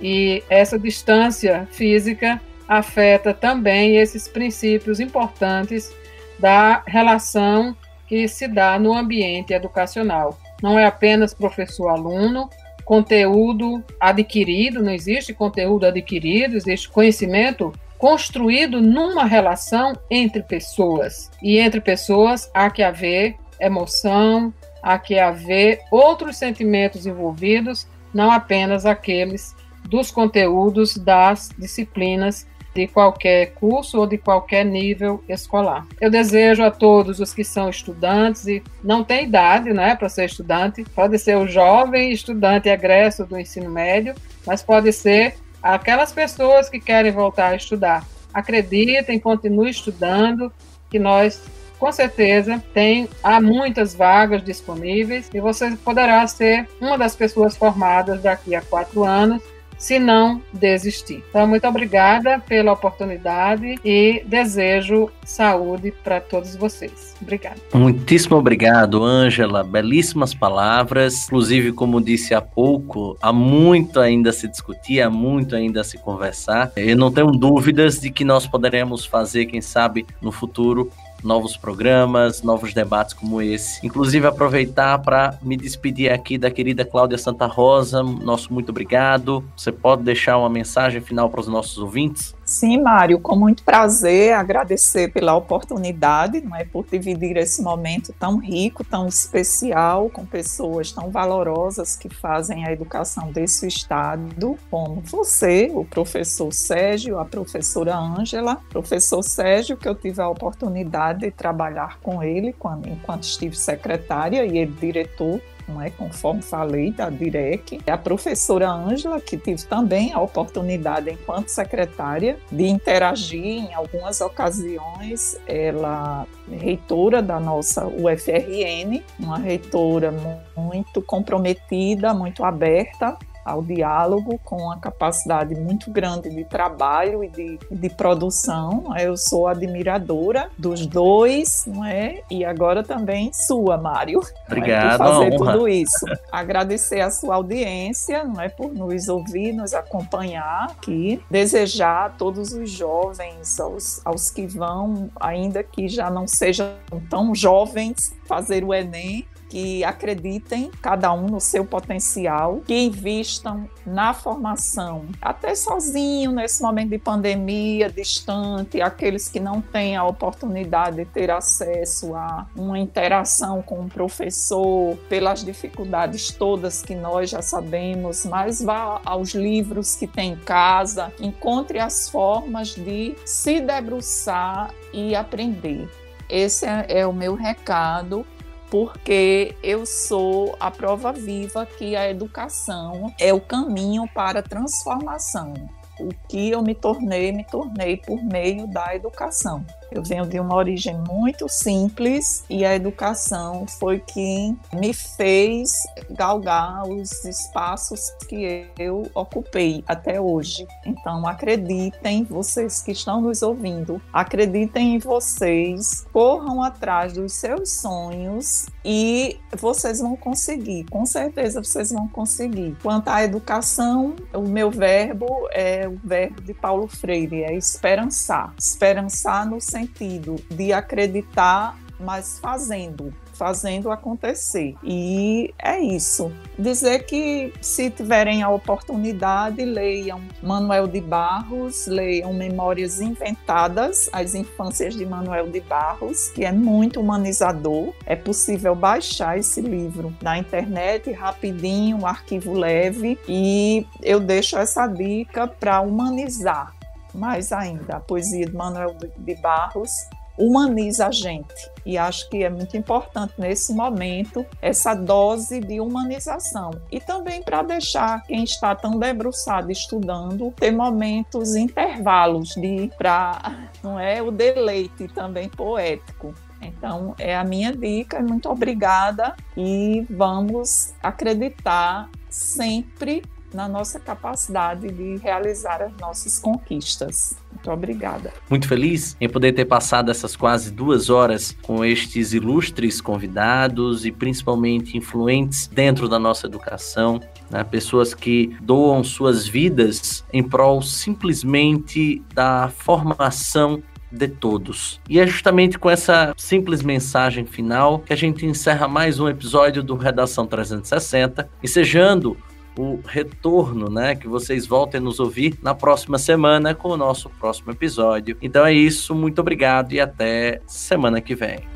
B: E essa distância física afeta também esses princípios importantes da relação que se dá no ambiente educacional não é apenas professor-aluno, conteúdo adquirido, não existe conteúdo adquirido, existe conhecimento construído numa relação entre pessoas. E entre pessoas há que haver emoção, há que haver outros sentimentos envolvidos, não apenas aqueles dos conteúdos das disciplinas de qualquer curso ou de qualquer nível escolar. Eu desejo a todos os que são estudantes e não tem idade, né, para ser estudante, pode ser o jovem estudante egresso do ensino médio, mas pode ser aquelas pessoas que querem voltar a estudar. Acreditem, continuem estudando, que nós com certeza tem há muitas vagas disponíveis e você poderá ser uma das pessoas formadas daqui a quatro anos se não desistir. Então, muito obrigada pela oportunidade e desejo saúde para todos vocês. Obrigada.
A: Muitíssimo obrigado, Ângela. Belíssimas palavras. Inclusive, como disse há pouco, há muito ainda a se discutir, há muito ainda a se conversar. Eu não tenho dúvidas de que nós poderemos fazer, quem sabe, no futuro, novos programas, novos debates como esse. Inclusive, aproveitar para me despedir aqui da querida Cláudia Santa Rosa. Nosso muito obrigado. Você pode deixar uma mensagem final para os nossos ouvintes?
C: Sim, Mário, com muito prazer, agradecer pela oportunidade, não é, por dividir esse momento tão rico, tão especial, com pessoas tão valorosas que fazem a educação desse estado, como você, o professor Sérgio, a professora Ângela, professor Sérgio, que eu tive a oportunidade de trabalhar com ele quando, enquanto estive secretária e ele diretor não é? Conforme falei, da DIREC. A professora Ângela, que tive também a oportunidade, enquanto secretária, de interagir em algumas ocasiões. Ela é reitora da nossa UFRN, uma reitora muito comprometida, muito aberta ao diálogo, com uma capacidade muito grande de trabalho e de, de produção. Eu sou admiradora dos dois, não é? E agora também sua, Mário.
A: Obrigado.
C: por fazer tudo isso. Agradecer a sua audiência, não é? Por nos ouvir, nos acompanhar aqui. Desejar a todos os jovens, aos, aos que vão, ainda que já não sejam tão jovens, fazer o Enem, que acreditem, cada um no seu potencial, que invistam na formação, até sozinho nesse momento de pandemia, distante, aqueles que não têm a oportunidade de ter acesso a uma interação com o professor, pelas dificuldades todas que nós já sabemos, mas vá aos livros que tem em casa, encontre as formas de se debruçar e aprender. Esse é, é o meu recado porque eu sou a prova viva que a educação é o caminho para a transformação o que eu me tornei, me tornei por meio da educação. Eu venho de uma origem muito simples e a educação foi quem me fez galgar os espaços que eu ocupei até hoje. Então, acreditem, vocês que estão nos ouvindo, acreditem em vocês, corram atrás dos seus sonhos e vocês vão conseguir, com certeza vocês vão conseguir. Quanto à educação, o meu verbo é o verbo de Paulo Freire, é esperançar. Esperançar no sentido de acreditar, mas fazendo fazendo acontecer. E é isso. Dizer que se tiverem a oportunidade, leiam Manuel de Barros, leiam Memórias Inventadas, as infâncias de Manuel de Barros, que é muito humanizador. É possível baixar esse livro na internet rapidinho, um arquivo leve, e eu deixo essa dica para humanizar mais ainda a poesia de Manuel de Barros humaniza a gente. E acho que é muito importante nesse momento essa dose de humanização. E também para deixar quem está tão debruçado estudando ter momentos intervalos de para não é o deleite também poético. Então, é a minha dica. Muito obrigada e vamos acreditar sempre na nossa capacidade de realizar as nossas conquistas. Muito obrigada.
A: Muito feliz em poder ter passado essas quase duas horas com estes ilustres convidados e principalmente influentes dentro da nossa educação. Né? Pessoas que doam suas vidas em prol simplesmente da formação de todos. E é justamente com essa simples mensagem final que a gente encerra mais um episódio do Redação 360, ensejando o retorno, né? Que vocês voltem a nos ouvir na próxima semana com o nosso próximo episódio. Então é isso, muito obrigado e até semana que vem.